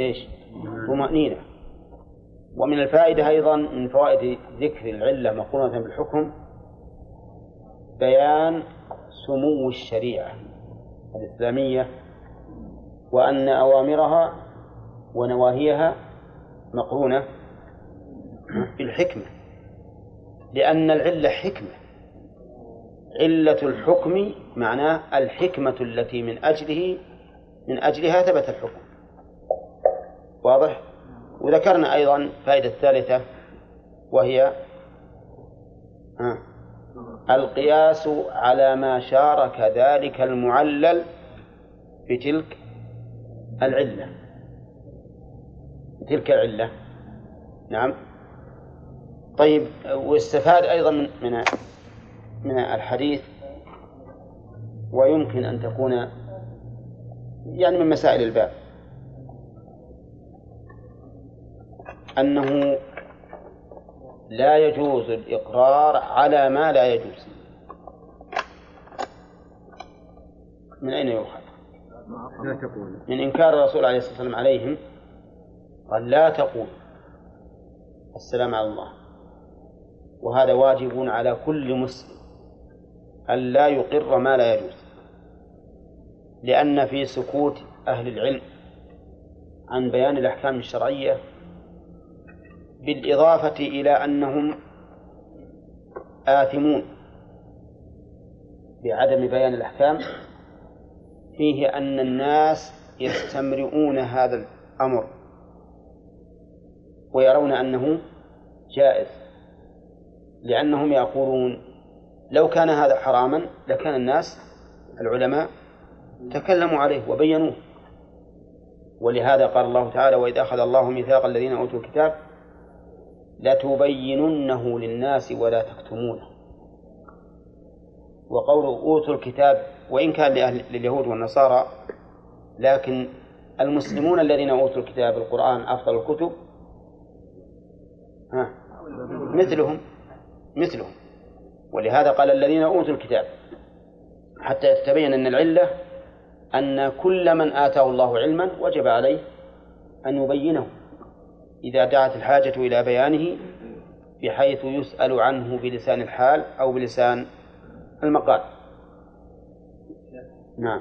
إيش؟ طمأنينة. ومن الفائدة أيضا من فوائد ذكر العلة مقرونة بالحكم بيان سمو الشريعة الإسلامية وأن أوامرها ونواهيها مقرونة بالحكمة لأن العلة حكمة. علة الحكم معناه الحكمة التي من أجله من أجلها ثبت الحكم. واضح؟ وذكرنا أيضا فائدة الثالثة وهي القياس على ما شارك ذلك المعلل بتلك العلة. تلك العلة. نعم. طيب واستفاد أيضا من من من الحديث ويمكن أن تكون يعني من مسائل الباب. أنه لا يجوز الإقرار على ما لا يجوز. من أين يؤخذ؟ لا تقول. من إنكار الرسول عليه الصلاة والسلام عليهم قال لا تقول السلام على الله. وهذا واجب على كل مسلم أن لا يقر ما لا يجوز. لأن في سكوت أهل العلم عن بيان الأحكام الشرعية بالإضافة إلى أنهم آثمون بعدم بيان الأحكام فيه أن الناس يستمرئون هذا الأمر ويرون أنه جائز لأنهم يقولون لو كان هذا حراما لكان الناس العلماء تكلموا عليه وبينوه. ولهذا قال الله تعالى وإذا أخذ الله ميثاق الذين أوتوا الكتاب لتبيننه للناس ولا تكتمونه. وقول أوتوا الكتاب وإن كان لأهل لليهود والنصارى لكن المسلمون الذين أوتوا الكتاب القرآن أفضل الكتب ها مثلهم مثلهم. ولهذا قال الذين أوتوا الكتاب حتى يتبين أن العلة أن كل من آتاه الله علما وجب عليه أن يبينه. إذا دعت الحاجة إلى بيانه بحيث يسأل عنه بلسان الحال أو بلسان المقال. نعم.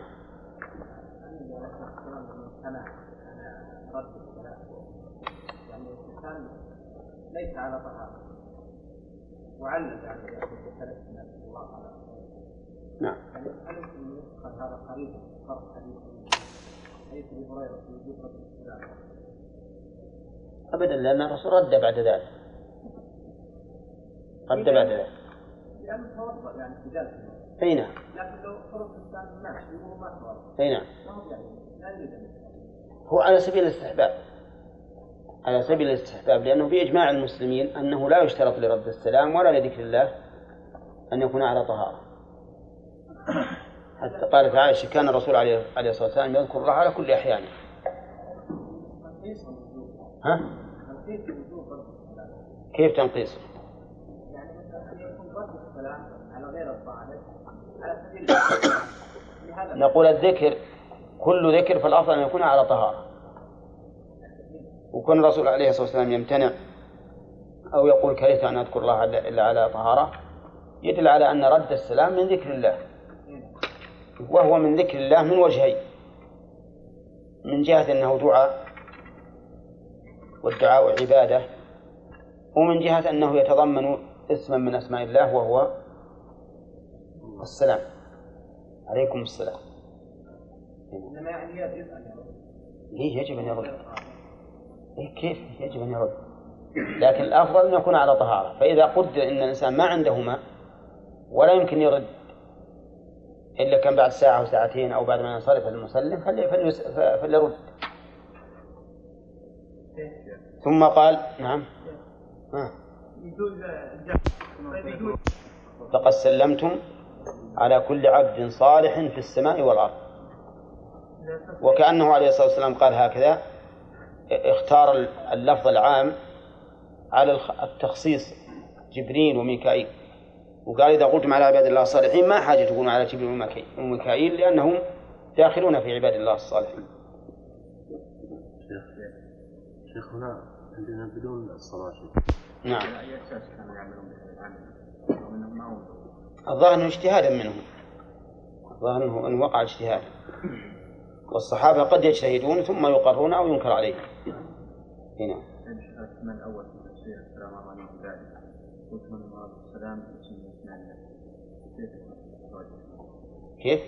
ليس على طهارة وعلم يعني نعم. يعني هل هذا قريب فرق حديث حديث ابي هريره في وجوب رد السلام ابدا لأن الرسول رد بعد ذلك. رد بعد ذلك. لأنه توضا يعني أي نعم. لكن لو وهو ما أي نعم. يعني هو على سبيل الاستحباب. على سبيل الاستحباب لأنه في إجماع المسلمين أنه لا يشترط لرد السلام ولا لذكر الله أن يكون على طهارة. حتى قالت عائشة كان الرسول عليه الصلاة والسلام يذكر الله على كل أحيانه. ها؟ كيف تنقيص؟ يعني مثلا يكون رد السلام على غير على سبيل نقول الذكر كل ذكر فالأفضل أن يكون على طهارة وكون الرسول عليه الصلاة والسلام يمتنع أو يقول كرهت أن أذكر الله إلا على طهارة يدل على أن رد السلام من ذكر الله وهو من ذكر الله من وجهين من جهة أنه دعاء والدعاء عبادة ومن جهة أنه يتضمن اسما من أسماء الله وهو السلام. عليكم السلام. إنما يعني يجب أن يرد. إيه يجب أن يرد. إيه كيف؟ يجب أن يرد. لكن الأفضل أن يكون على طهارة. فإذا قدر أن الإنسان ما عنده ماء ولا يمكن يرد إلا كان بعد ساعة أو ساعتين أو بعد ما ينصرف المسلم فليرد. ثم قال نعم. ها. فقد سلمتم على كل عبد صالح في السماء والأرض. وكأنه عليه الصلاة والسلام قال هكذا اختار اللفظ العام على التخصيص جبريل وميكائيل. وقال إذا قلتم على عباد الله الصالحين ما حاجة تقولون على جبريل وميكائيل لأنهم داخلون في عباد الله الصالحين. شيخ هنا عندنا بدون الصلاة. نعم. الظاهر اجتهادا منهم. الظاهر إنه إن وقع اجتهاد. والصحابة قد يجتهدون ثم يقرون أو ينكر عليهم. هنا الاسم الأول في تفسير السلام عليكم ذلك. وثمن السلام اسم الاسمان كيف؟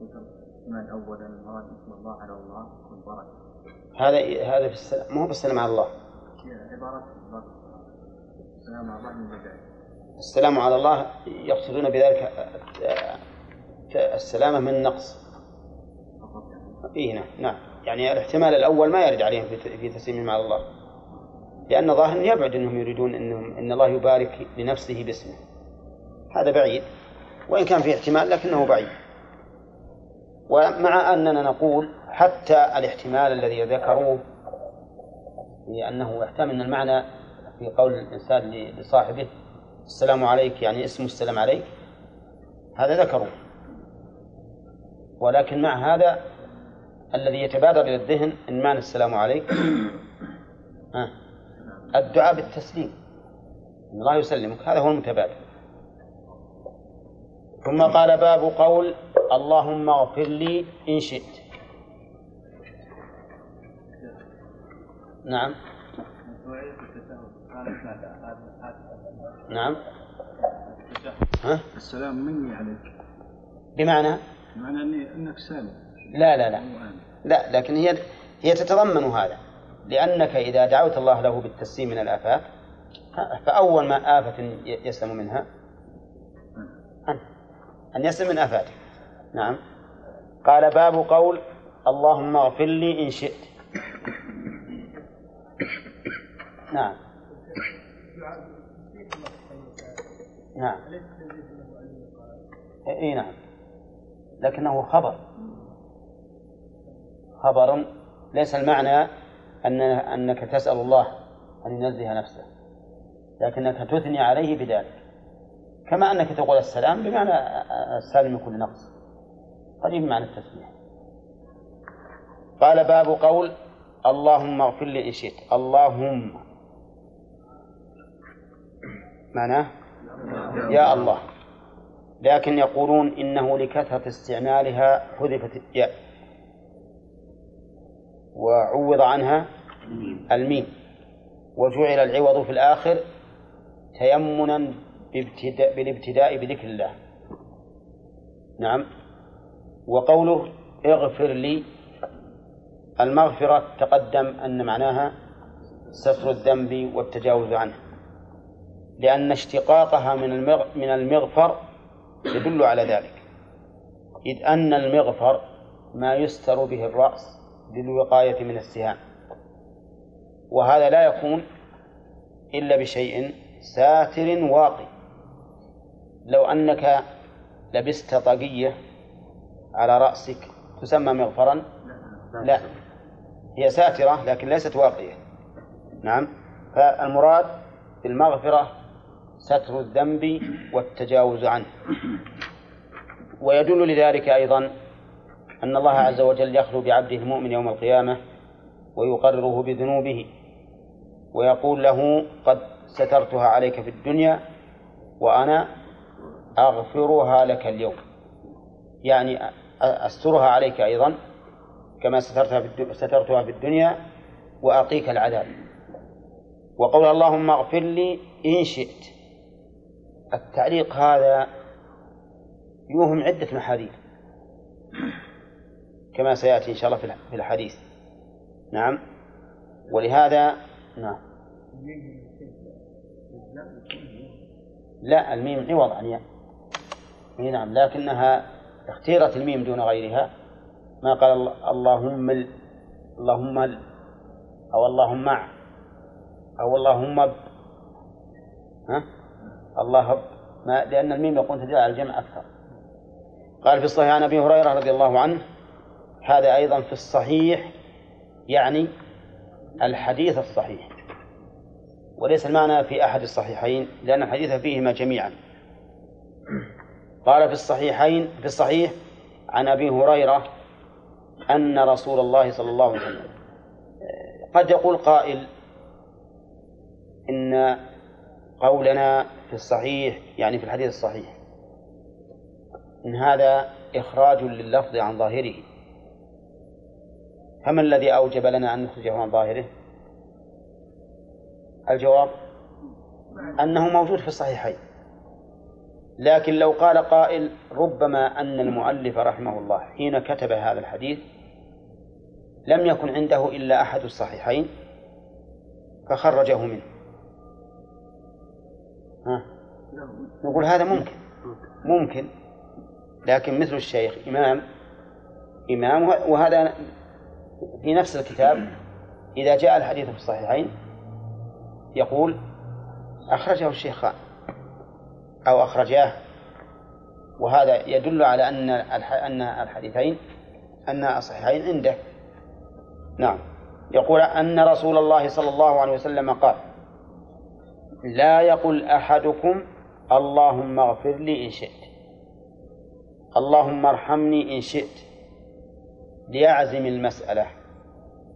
الاسم الأول المراد اسم الله على الله والبركه هذا هذا في السلام مو بالسلام على الله. السلام على الله السلام على الله يقصدون بذلك السلامة من النقص إيه نعم نعم. يعني الاحتمال الأول ما يرد عليهم في تسليمهم على الله. لأن ظاهر يبعد أنهم يريدون أنهم أن الله يبارك لنفسه باسمه. هذا بعيد وإن كان في احتمال لكنه بعيد. ومع أننا نقول حتى الاحتمال الذي ذكروه لأنه يحتمل أن المعنى في قول الإنسان لصاحبه السلام عليك يعني اسم السلام عليك. هذا ذكروا. ولكن مع هذا الذي يتبادر إلى الذهن إن مان السلام عليك؟ الدعاء بالتسليم. إن الله يسلمك. هذا هو المتبادر. ثم قال باب قول اللهم اغفر لي إن شئت. نعم. نعم. ها؟ السلام مني عليك. بمعنى؟ بمعنى أنك سالم. لا لا لا. لا لكن هي هي تتضمن هذا. لأنك إذا دعوت الله له بالتسليم من الآفات فأول ما آفة يسلم منها أن أن يسلم من آفاته نعم. قال باب قول اللهم اغفر لي إن شئت. نعم. نعم. اي نعم. لكنه خبر. خبر. ليس المعنى أن أنك تسأل الله أن ينزه نفسه لكنك تثني عليه بذلك. كما أنك تقول السلام بمعنى السالم من كل نقص. قريب معنى التسمية قال باب قول اللهم اغفر لي إن شئت. اللهم. معناه؟ يا الله. لكن يقولون إنه لكثرة استعمالها حذفت الياء. وعوض عنها الميم. وجعل العوض في الآخر تيمنا بالابتداء بذكر الله. نعم. وقوله اغفر لي المغفرة تقدم أن معناها ستر الذنب والتجاوز عنه لأن اشتقاقها من من المغفر يدل على ذلك إذ أن المغفر ما يستر به الرأس للوقاية من السهام وهذا لا يكون إلا بشيء ساتر واقي لو أنك لبست طاقية على رأسك تسمى مغفرا؟ لا. هي ساترة لكن ليست واقية. نعم. فالمراد بالمغفرة ستر الذنب والتجاوز عنه. ويدل لذلك أيضا أن الله عز وجل يخلو بعبده المؤمن يوم القيامة ويقرره بذنوبه ويقول له قد سترتها عليك في الدنيا وأنا أغفرها لك اليوم. يعني أسترها عليك أيضا كما سترتها في سترتها في الدنيا وأقيك العذاب. وقول اللهم اغفر لي إن شئت. التعليق هذا يوهم عدة محاذير. كما سيأتي إن شاء الله في الحديث. نعم. ولهذا نعم. لا الميم عوض عن ياء نعم لكنها اختيرت الميم دون غيرها. ما قال اللهم ال اللهم ال أو اللهم مع أو اللهم ب ها؟ الله ما لأن الميم يكون تدل على الجمع أكثر. قال في الصحيح عن أبي هريرة رضي الله عنه هذا أيضا في الصحيح يعني الحديث الصحيح. وليس المعنى في أحد الصحيحين لأن الحديث فيهما جميعا. قال في الصحيحين في الصحيح عن أبي هريرة أن رسول الله صلى الله عليه وسلم قد يقول قائل إن قولنا في الصحيح يعني في الحديث الصحيح إن هذا إخراج لللفظ عن ظاهره. فما الذي أوجب لنا أن نخرجه عن ظاهره؟ الجواب أنه موجود في الصحيحين. لكن لو قال قائل ربما أن المؤلف رحمه الله حين كتب هذا الحديث لم يكن عنده إلا أحد الصحيحين فخرجه منه. ها. نقول هذا ممكن. ممكن. لكن مثل الشيخ إمام إمام وهذا في نفس الكتاب إذا جاء الحديث في الصحيحين يقول أخرجه الشيخان. أو أخرجاه. وهذا يدل على أن أن الحديثين أن الصحيحين عنده. نعم. يقول أن رسول الله صلى الله عليه وسلم قال لا يقل أحدكم اللهم اغفر لي إن شئت اللهم ارحمني إن شئت ليعزم المسألة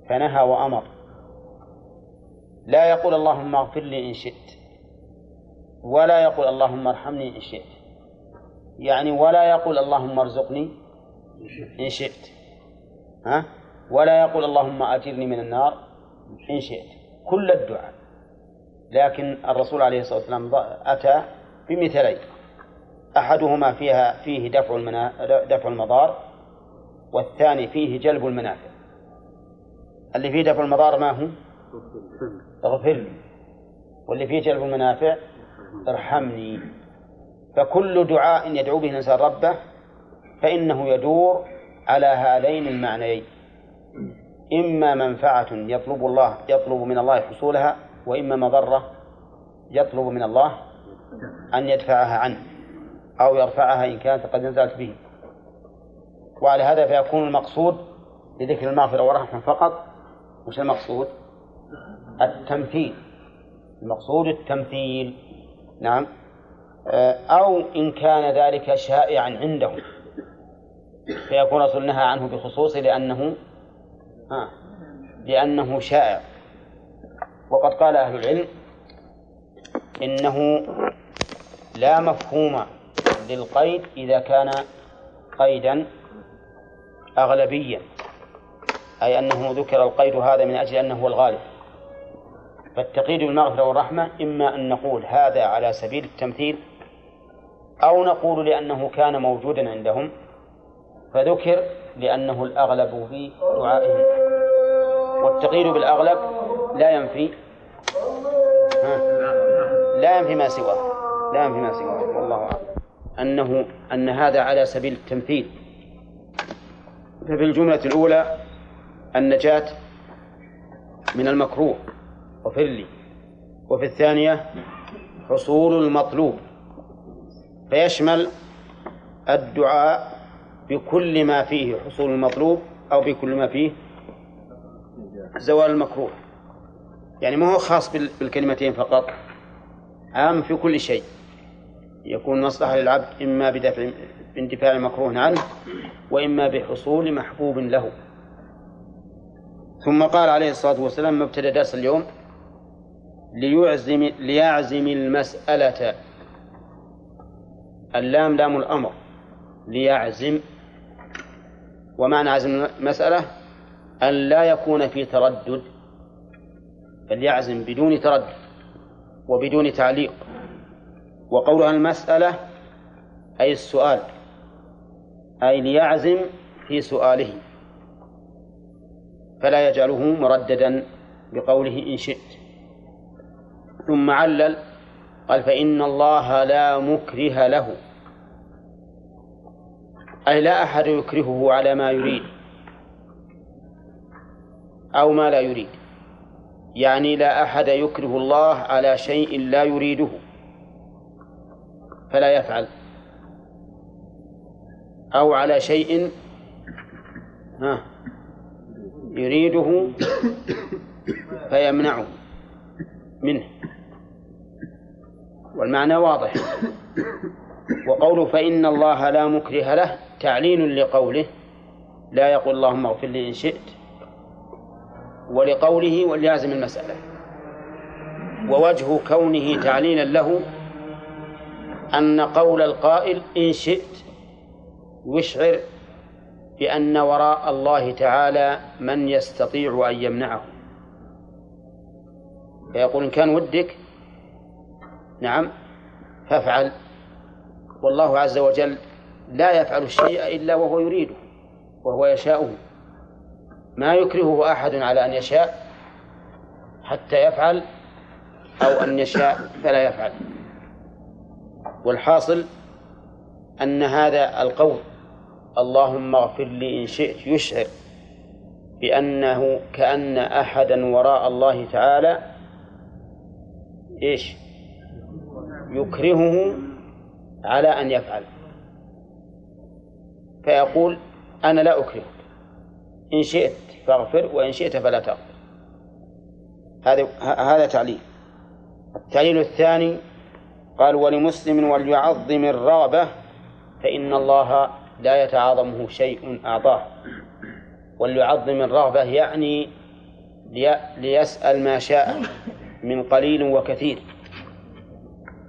فنهى وأمر. لا يقول اللهم اغفر لي إن شئت ولا يقول اللهم ارحمني إن شئت. يعني ولا يقول اللهم ارزقني إن شئت. ها؟ ولا يقول اللهم أجرني من النار إن شئت. كل الدعاء. لكن الرسول عليه الصلاة والسلام أتى بمثلين. أحدهما فيها فيه دفع المنا... دفع المضار والثاني فيه جلب المنافع. اللي فيه دفع المضار ما هو؟ اغفر لي واللي فيه جلب المنافع ارحمني. فكل دعاء يدعو به الإنسان ربه فإنه يدور على هذين المعنيين. إما منفعة يطلب الله يطلب من الله حصولها وإما مضرة يطلب من الله أن يدفعها عنه أو يرفعها إن كانت قد نزلت به. وعلى هذا فيكون المقصود لذكر المغفرة والرحمة فقط. وش المقصود؟ التمثيل. المقصود التمثيل. نعم. آه، أو إن كان ذلك شائعا عندهم. فيكون رسول نهى عنه بخصوصه لأنه آه لأنه شائع. وقد قال أهل العلم إنه لا مفهوم للقيد إذا كان قيدا أغلبيا أي أنه ذكر القيد هذا من أجل أنه هو الغالب. فالتقييد بالمغفرة والرحمة إما أن نقول هذا على سبيل التمثيل أو نقول لأنه كان موجودا عندهم فذكر لأنه الأغلب في دعائهم. والتقييد بالأغلب لا ينفي لا ينفي ما سواه لا ينفي ما سواه والله أعلم. أنه أن هذا على سبيل التمثيل. ففي الجملة الأولى النجاة من المكروه. وفر لي وفي الثانية حصول المطلوب. فيشمل الدعاء بكل ما فيه حصول المطلوب أو بكل ما فيه زوال المكروه. يعني ما هو خاص بالكلمتين فقط. عام في كل شيء. يكون مصلحة للعبد إما بدفع باندفاع مكروه عنه وإما بحصول محبوب له. ثم قال عليه الصلاة والسلام مبتدأ درس اليوم ليعزم ليعزم المسألة. اللام لام الأمر. ليعزم. ومعنى عزم المسألة؟ أن لا يكون في تردد. بل يعزم بدون تردد وبدون تعليق. وقولها المسألة أي السؤال أي ليعزم في سؤاله. فلا يجعله مرددا بقوله إن شئت. ثم علل قال فإن الله لا مكره له. أي لا أحد يكرهه على ما يريد أو ما لا يريد. يعني لا أحد يكره الله على شيء لا يريده فلا يفعل. أو على شيء ها يريده فيمنعه منه. والمعنى واضح. وقوله فإن الله لا مكره له تعليل لقوله لا يقول اللهم اغفر لي إن شئت ولقوله ولازم المسألة. ووجه كونه تعليلا له أن قول القائل إن شئت يشعر بأن وراء الله تعالى من يستطيع أن يمنعه. فيقول إن كان ودك نعم. فافعل. والله عز وجل لا يفعل الشيء إلا وهو يريده وهو يشاؤه. ما يكرهه أحد على أن يشاء حتى يفعل أو أن يشاء فلا يفعل. والحاصل أن هذا القول اللهم اغفر لي إن شئت يشعر بأنه كأن أحدا وراء الله تعالى إيش؟ يكرهه على أن يفعل. فيقول أنا لا أكرهك إن شئت فاغفر وإن شئت فلا تغفر. هذا هذا تعليل. التعليل الثاني قال ولمسلم وليعظم الرغبة فإن الله لا يتعاظمه شيء أعطاه. وليعظم الرغبة يعني ليسأل ما شاء من قليل وكثير.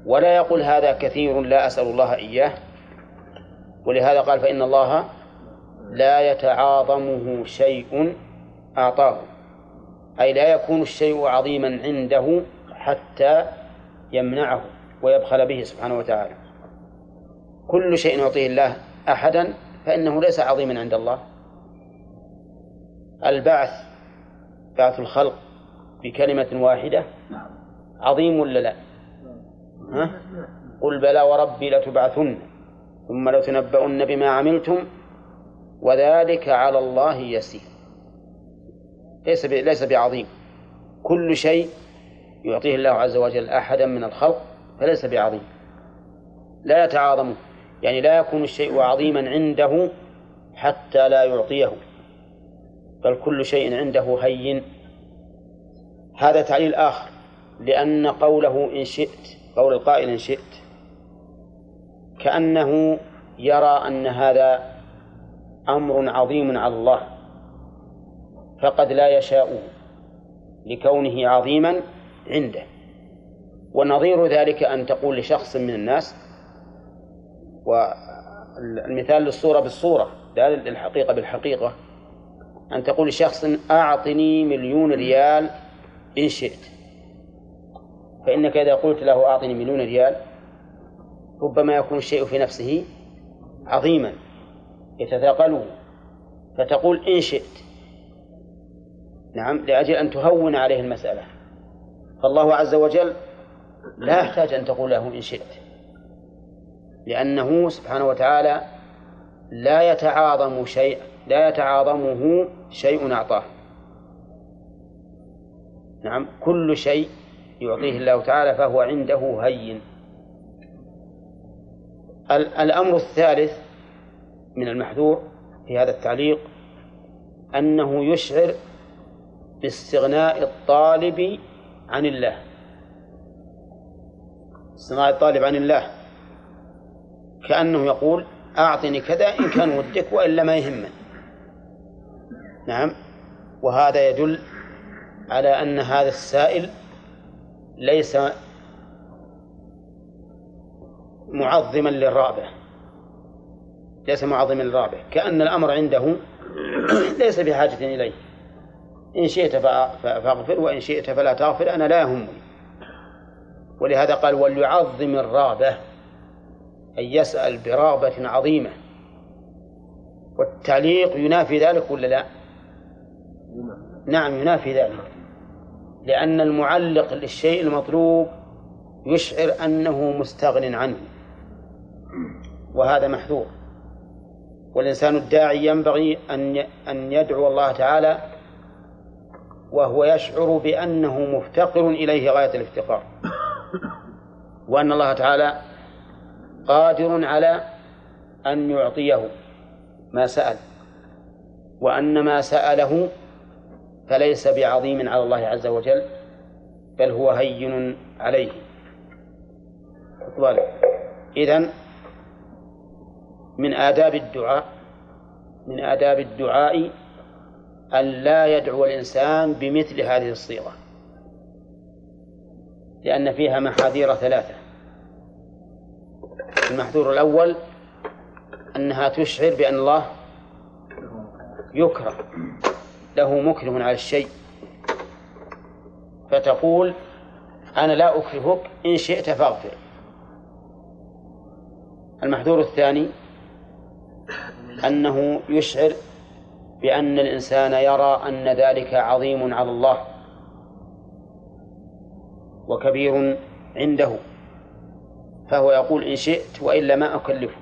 ولا يقول هذا كثير لا أسأل الله إياه. ولهذا قال فإن الله لا يتعاظمه شيء أعطاه. أي لا يكون الشيء عظيما عنده حتى يمنعه ويبخل به سبحانه وتعالى. كل شيء يعطيه الله أحدا فإنه ليس عظيما عند الله. البعث بعث الخلق بكلمة واحدة عظيم ولا لا؟ ها؟ قل بلى وربي لتبعثن ثم لتنبؤن بما عملتم وذلك على الله يسير. ليس ليس بعظيم. كل شيء يعطيه الله عز وجل أحدا من الخلق فليس بعظيم. لا يتعاظم. يعني لا يكون الشيء عظيما عنده حتى لا يعطيه. بل كل شيء عنده هين. هذا تعليل آخر لأن قوله إن شئت قول القائل إن شئت. كأنه يرى أن هذا أمر عظيم على الله فقد لا يشاء لكونه عظيما عنده. ونظير ذلك أن تقول لشخص من الناس والمثال للصورة بالصورة لا للحقيقة بالحقيقة أن تقول لشخص أعطني مليون ريال إن شئت. فإنك إذا قلت له أعطني مليون ريال ربما يكون الشيء في نفسه عظيما يتثاقله فتقول إن شئت. نعم لأجل أن تهون عليه المسألة. فالله عز وجل لا يحتاج أن تقول له إن شئت. لأنه سبحانه وتعالى لا يتعاظم شيء لا يتعاظمه شيء أعطاه. نعم كل شيء يعطيه الله تعالى فهو عنده هين. الأمر الثالث من المحذور في هذا التعليق أنه يشعر باستغناء الطالب عن الله. استغناء الطالب عن الله. كأنه يقول أعطني كذا إن كان ودك وإلا ما يهمني نعم. وهذا يدل على أن هذا السائل ليس معظما للرابع. ليس معظما للرابع. كأن الأمر عنده ليس بحاجة إليه. إن شئت فاغفر وإن شئت فلا تغفر. أنا لا يهمني. ولهذا قال وليعظم الرغبة أن يسأل برغبة عظيمة. والتعليق ينافي ذلك ولا لا؟ نعم ينافي ذلك. لأن المعلق للشيء المطلوب يشعر أنه مستغن عنه. وهذا محذور. والإنسان الداعي ينبغي أن أن يدعو الله تعالى وهو يشعر بأنه مفتقر إليه غاية الافتقار. وأن الله تعالى قادر على أن يعطيه ما سأل. وأن ما سأله فليس بعظيم على الله عز وجل بل هو هين عليه. إذن من آداب الدعاء من آداب الدعاء أن لا يدعو الإنسان بمثل هذه الصيغة لأن فيها محاذير ثلاثة. المحذور الأول أنها تشعر بأن الله يكره. له مكره على الشيء. فتقول أنا لا أكرهك إن شئت فاغفر. المحذور الثاني أنه يشعر بأن الإنسان يرى أن ذلك عظيم على الله وكبير عنده. فهو يقول إن شئت وإلا ما أكلفك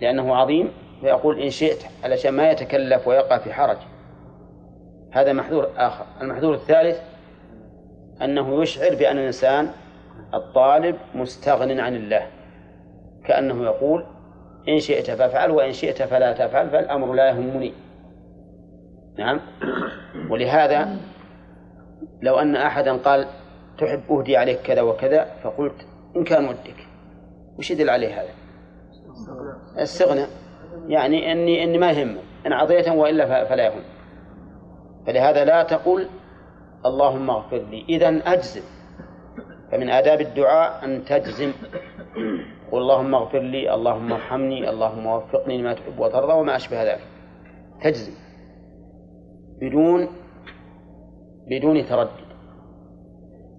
لأنه عظيم فيقول إن شئت علشان ما يتكلف ويقع في حرج. هذا محذور آخر. المحذور الثالث أنه يشعر بأن الإنسان الطالب مستغن عن الله. كأنه يقول إن شئت فافعل وإن شئت فلا تفعل فالأمر لا يهمني. نعم؟ ولهذا لو أن أحدا قال تحب أهدي عليك كذا وكذا فقلت إن كان ودك. وش يدل عليه هذا؟ استغنى. يعني إني إني ما يهم إن أعطيته وإلا فلا يهم. فلهذا لا تقل اللهم اغفر لي. إذا أجزم. فمن آداب الدعاء أن تجزم. قل اللهم اغفر لي اللهم ارحمني اللهم وفقني لما تحب وترضى وما أشبه ذلك. تجزم. بدون بدون تردد.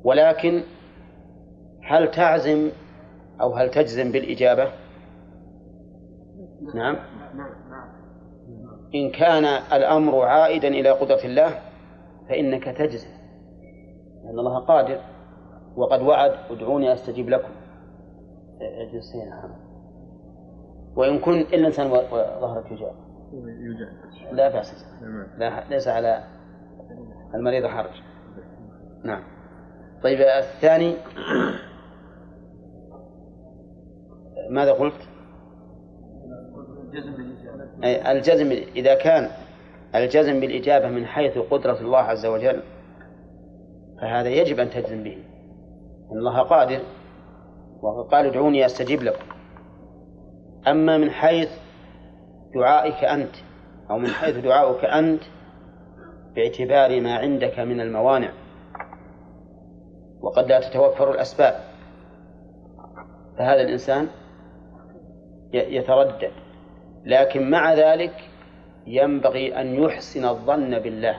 ولكن هل تعزم أو هل تجزم بالإجابة؟ نعم. إن كان الأمر عائدا إلى قدرة الله فإنك تجزم لأن الله قادر وقد وعد ادعوني أستجيب لكم. هنا وإن كن إلا الإنسان ظهرك يجاب لا بأس. لا ليس على المريض حرج. نعم. طيب الثاني. ماذا قلت؟ أي الجزم إذا كان الجزم بالإجابة من حيث قدرة الله عز وجل فهذا يجب أن تجزم به. إن الله قادر وقال ادعوني أستجيب لكم. أما من حيث دعائك أنت أو من حيث دعاؤك أنت باعتبار ما عندك من الموانع. وقد لا تتوفر الأسباب. فهذا الإنسان يتردد. لكن مع ذلك ينبغي أن يحسن الظن بالله.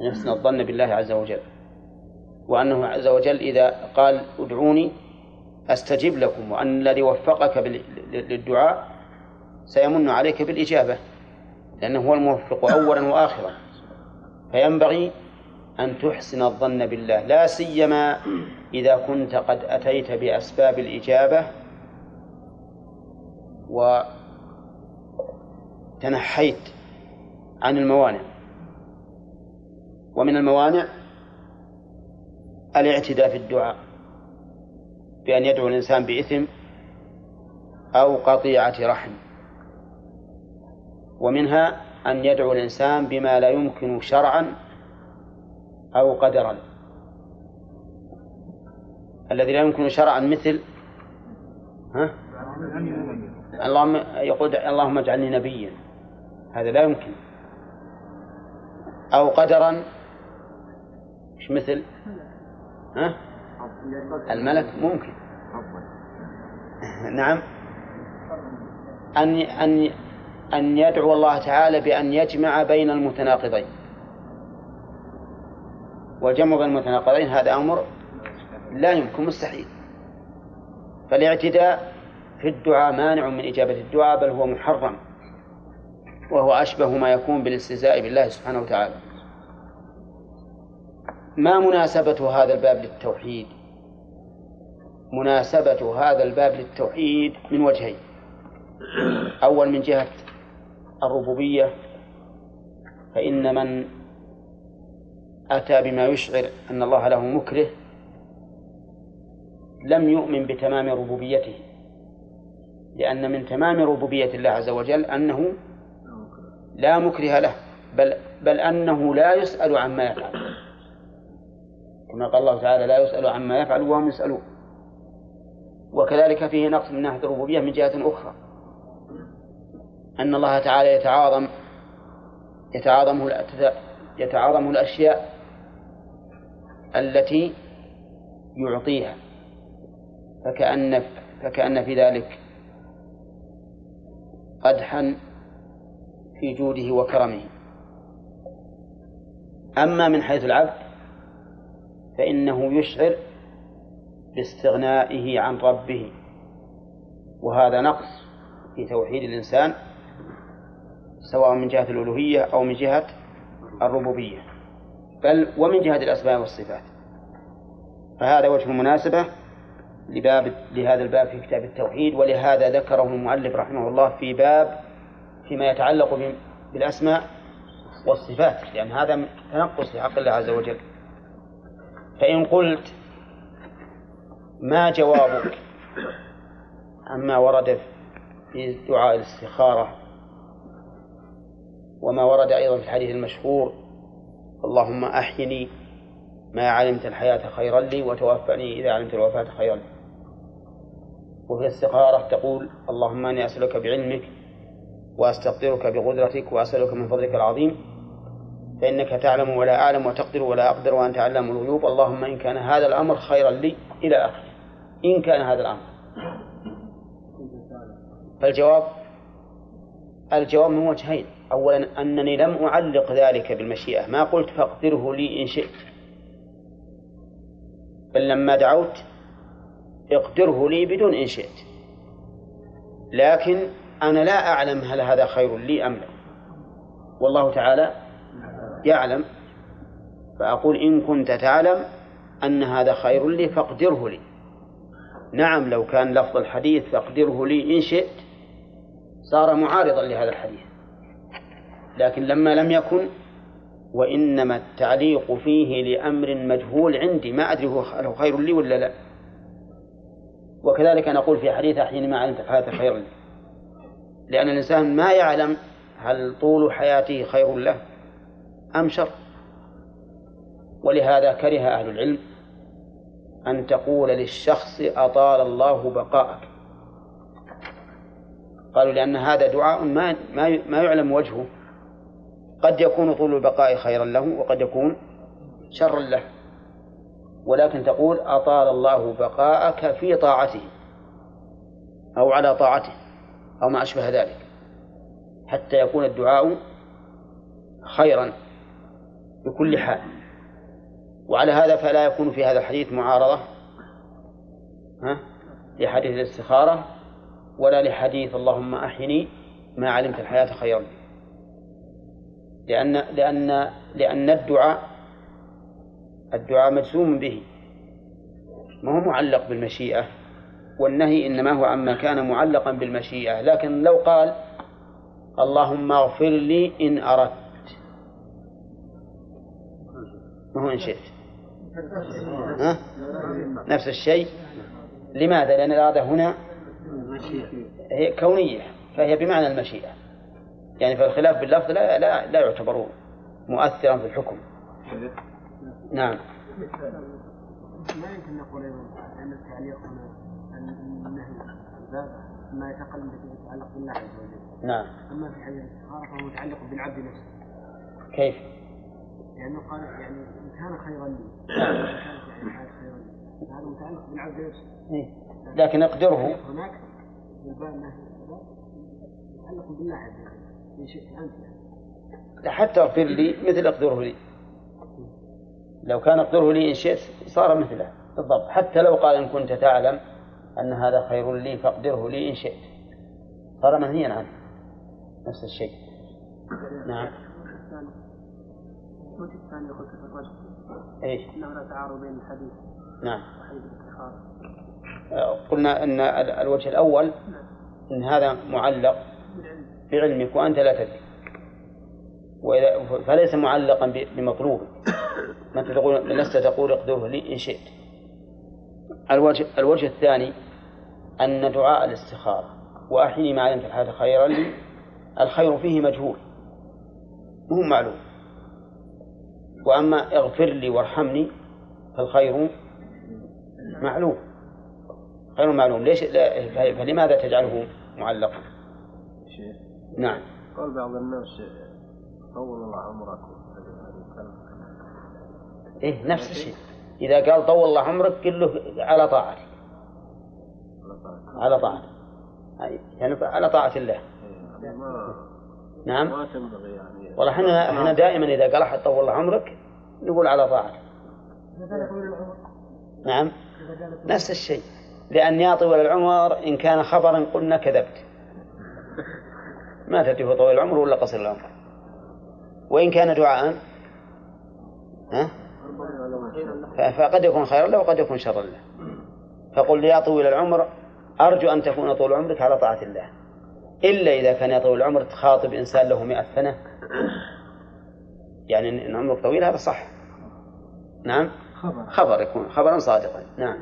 أن يحسن الظن بالله عز وجل. وأنه عز وجل إذا قال ادعوني أستجب لكم وأن الذي وفقك للدعاء سيمن عليك بالإجابة لأنه هو الموفق أولا وآخرا. فينبغي أن تحسن الظن بالله. لا سيما إذا كنت قد أتيت بأسباب الإجابة وتنحيت عن الموانع. ومن الموانع الاعتداء في الدعاء بأن يدعو الإنسان بإثم أو قطيعة رحم. ومنها أن يدعو الإنسان بما لا يمكن شرعا أو قدرا. الذي لا يمكن شرعا مثل ها؟ اللهم يقول اللهم اجعلني نبيا. هذا لا يمكن. أو قدرا. مش مثل؟ ها؟ الملك ممكن. نعم. أن أن أن يدعو الله تعالى بأن يجمع بين المتناقضين. والجمع بين المتناقضين هذا أمر لا يمكن مستحيل. فالاعتداء في الدعاء مانع من إجابة الدعاء بل هو محرم. وهو أشبه ما يكون بالاستهزاء بالله سبحانه وتعالى. ما مناسبة هذا الباب للتوحيد؟ مناسبة هذا الباب للتوحيد من وجهين. أول من جهة الربوبية فإن من أتى بما يشعر أن الله له مكره لم يؤمن بتمام ربوبيته لأن من تمام ربوبية الله عز وجل أنه لا مكره له بل بل أنه لا يسأل عما يفعل. كما قال الله تعالى لا يسأل عما يفعل وهم يسألون. وكذلك فيه نقص من ناحية الربوبية من جهة أخرى. أن الله تعالى يتعاظم يتعاظمه يتعاظمه الأشياء التي يعطيها. فكأن فكأن في ذلك قدحا في جوده وكرمه. أما من حيث العبد فإنه يشعر باستغنائه عن ربه. وهذا نقص في توحيد الإنسان سواء من جهة الألوهية أو من جهة الربوبية. بل ومن جهة الأسماء والصفات. فهذا وجه المناسبة لباب لهذا الباب في كتاب التوحيد ولهذا ذكره المؤلف رحمه الله في باب فيما يتعلق بالأسماء والصفات لأن هذا تنقص لحق الله عز وجل. فإن قلت ما جوابك عما ورد في دعاء الاستخارة وما ورد أيضا في الحديث المشهور اللهم أحيني ما علمت الحياة خيرا لي وتوفني إذا علمت الوفاة خيرا لي. وفي الاستخارة تقول اللهم أني أسألك بعلمك وأستقدرك بقدرتك وأسألك من فضلك العظيم فإنك تعلم ولا أعلم وتقدر ولا أقدر وأنت علام الغيوب. اللهم إن كان هذا الأمر خيرا لي إلى آخره. إن كان هذا الأمر. فالجواب الجواب من وجهين. أولا أنني لم أعلق ذلك بالمشيئة. ما قلت فاقدره لي إن شئت. بل لما دعوت اقدره لي بدون إن شئت. لكن أنا لا أعلم هل هذا خير لي أم لا. والله تعالى يعلم. فأقول إن كنت تعلم أن هذا خير لي فاقدره لي. نعم لو كان لفظ الحديث فاقدره لي إن شئت صار معارضا لهذا الحديث. لكن لما لم يكن وإنما التعليق فيه لأمر مجهول عندي ما أدري هو خير لي ولا لا. وكذلك نقول في حديث حين ما علمت هذا خير لي. لأن الإنسان ما يعلم هل طول حياته خير له أم شر. ولهذا كره أهل العلم أن تقول للشخص أطال الله بقاءك. قالوا لأن هذا دعاء ما ما يعلم وجهه. قد يكون طول البقاء خيرا له وقد يكون شرا له. ولكن تقول أطال الله بقاءك في طاعته أو على طاعته. أو ما أشبه ذلك حتى يكون الدعاء خيرا بكل حال. وعلى هذا فلا يكون في هذا الحديث معارضة ها؟ لحديث الاستخارة ولا لحديث اللهم أحيني ما علمت الحياة خيرا. لأن لأن لأن الدعاء الدعاء مجزوم به ما هو معلق بالمشيئة. والنهي إنما هو عما كان معلقا بالمشيئة. لكن لو قال اللهم اغفر لي إن أردت. ما هو إن شئت. ها؟ نفس الشيء. لماذا؟ لأن الإرادة هنا هي كونية فهي بمعنى المشيئة. يعني فالخلاف باللفظ لا لا, لا يعتبر مؤثرا في الحكم. نعم. ما يمكن نقول أن التعليق النهي الباب ما يتقل يتعلق بالله عز وجل. نعم. أما في حديث الاستخاره فهو متعلق بالعبد نفسه. كيف؟ لأنه قال يعني إن كان خيرا لي كانت يعني الحياة خيرا لي هذا متعلق بالعبد نفسه. إيه. لكن اقدره. هناك في الباب النهي يتعلق بالله عز وجل ان شئت انت يعني حتى اغفر لي مثل اقدره لي. لو كان اقدره لي إن شئت صار مثله بالضبط. حتى لو قال إن كنت تعلم أن هذا خير لي فاقدره لي إن شئت. صار منهيا عنه نفس الشيء. نعم. الوجه الثاني قلت في الرجل؟ إيش؟ انه لا تعارض بين الحديث. نعم. وحديث الاستخاره آه، قلنا أن ال- الوجه الأول أن هذا معلق بعلمك وأنت لا تدري. وإذا فليس معلقا ب- بمطلوبك ما تقول لست تقول اقدره لي إن شئت. الوجه الوجه الثاني أن دعاء الاستخارة وأحيني ما علمت الحياة خيرا لي الخير فيه مجهول مو معلوم. وأما اغفر لي وارحمني فالخير معلوم. غير معلوم. ليش؟ لا فلماذا تجعله معلقا؟ شيخ نعم. قال بعض الناس طول الله عمرك. إيه نفس الشيء. إذا قال طول الله عمرك قل له على طاعتي على طاعتي يعني على طاعة الله. نعم. ما تنبغي يعني والله إحنا إحنا دائما إذا قال أحد طول الله عمرك نقول على طاعته نعم. نفس الشيء. لأن يا طويل العمر إن كان خبرا قلنا كذبت. ما تدري هو طويل العمر ولا قصير العمر. وإن كان دعاء ها؟ فقد يكون خيرا له وقد يكون شرا له. فقل يا طويل العمر أرجو أن تكون طول عمرك على طاعة الله. إلا إذا كان يا طويل العمر تخاطب إنسان له مئة سنة. يعني إن عمرك طويل هذا صح. نعم؟ خبر. خبر يكون خبرا صادقا. نعم.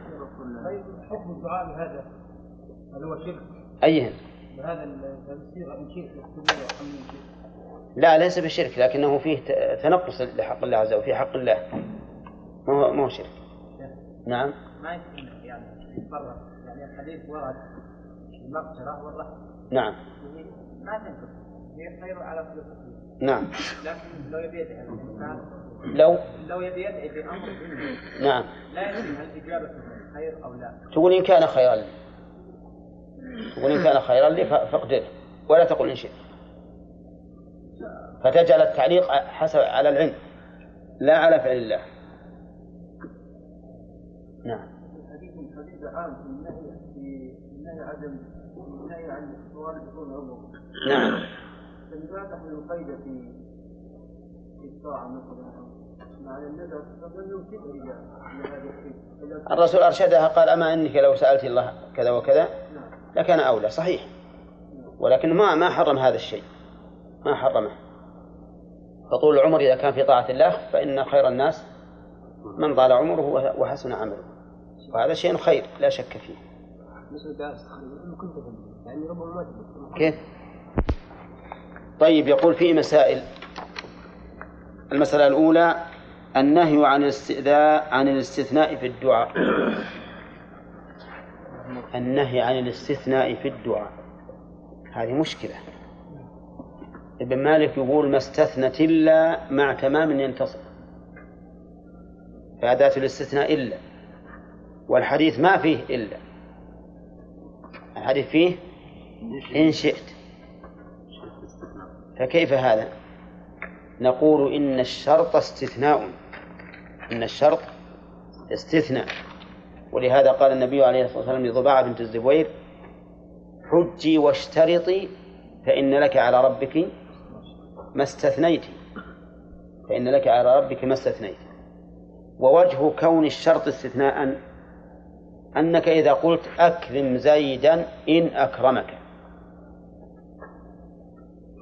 طيب حكم الدعاء بهذا هل هو شرك؟ أيهن بهذا الصيغه من شرك؟ لا ليس بشرك لكنه فيه تنقص لحق الله عز وجل في حق الله. ما هو ما هو شرك. نعم. ما يمكن يعني يتفرق. الحديث ورد المغفرة والرحمة. نعم. ما تنقص هي خير على كل نعم. لكن لو يبي يدعي الإنسان لو لو يبي يدعي ديني نعم. لا يدري هل اجابته خير أو لا. تقول إن كان خيرا لي. تقول إن كان خيرا لي ف- فاقدر. ولا تقول إن شئت. فتجعل التعليق حسب على العلم لا على فعل الله. نعم. الحديث الحديث عام في النهي عدم النهي عن السؤال بدون عمر نعم. فلماذا تحمل القيد في في الطاعه مثلا الرسول أرشدها قال أما إنك لو سألت الله كذا وكذا نعم. لكان أولى صحيح. ولكن ما ما حرم هذا الشيء. ما حرمه. فطول العمر إذا كان في طاعة الله فإن خير الناس من طال عمره وحسن عمله. وهذا شيء خير لا شك فيه. كيف؟ طيب يقول في مسائل. المسألة الأولى النهي عن الاستئذاء عن الاستثناء في الدعاء. النهي عن الاستثناء في الدعاء. هذه مشكلة. ابن مالك يقول ما استثنت إلا مع تمام ينتصر. فأداة الاستثناء إلا. والحديث ما فيه إلا. الحديث فيه إن شئت. فكيف هذا؟ نقول إن الشرط استثناء. إن الشرط استثناء. ولهذا قال النبي عليه الصلاة والسلام لضباعة بنت الزبير حجي واشترطي فإن لك على ربك ما استثنيت. فإن لك على ربك ما استثنيت. ووجه كون الشرط استثناء أنك إذا قلت أكرم زيدا إن أكرمك.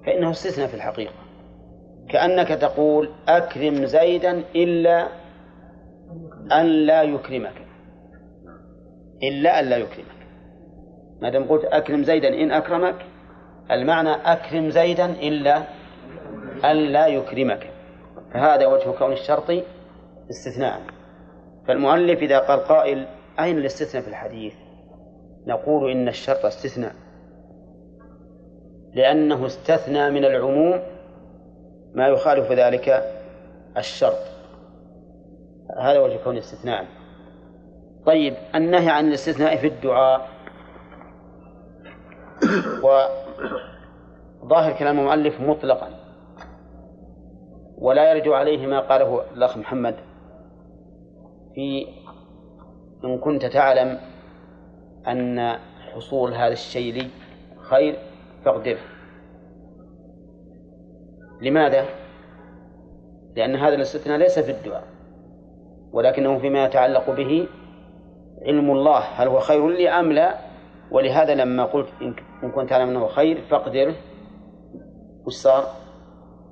فإنه استثناء في الحقيقة. كأنك تقول أكرم زيدا إلا أن لا يكرمك. إلا أن لا يكرمك. ما دام قلت أكرم زيدا إن أكرمك المعنى أكرم زيدا إلا أن لا يكرمك. فهذا وجه كون الشرط استثناء. فالمؤلف إذا قال قائل أين الاستثناء في الحديث؟ نقول إن الشرط استثناء. لأنه استثنى من العموم ما يخالف ذلك الشرط. هذا وجه كون استثناء. طيب النهي عن الاستثناء في الدعاء. وظاهر كلام المؤلف مطلقا. ولا يرجع عليه ما قاله الأخ محمد في إن كنت تعلم أن حصول هذا الشيء لي خير فاقدره لماذا؟ لأن هذا الاستثناء ليس في الدعاء ولكنه فيما يتعلق به علم الله هل هو خير لي أم لا ولهذا لما قلت إن كنت تعلم أنه خير فاقدره وش صار؟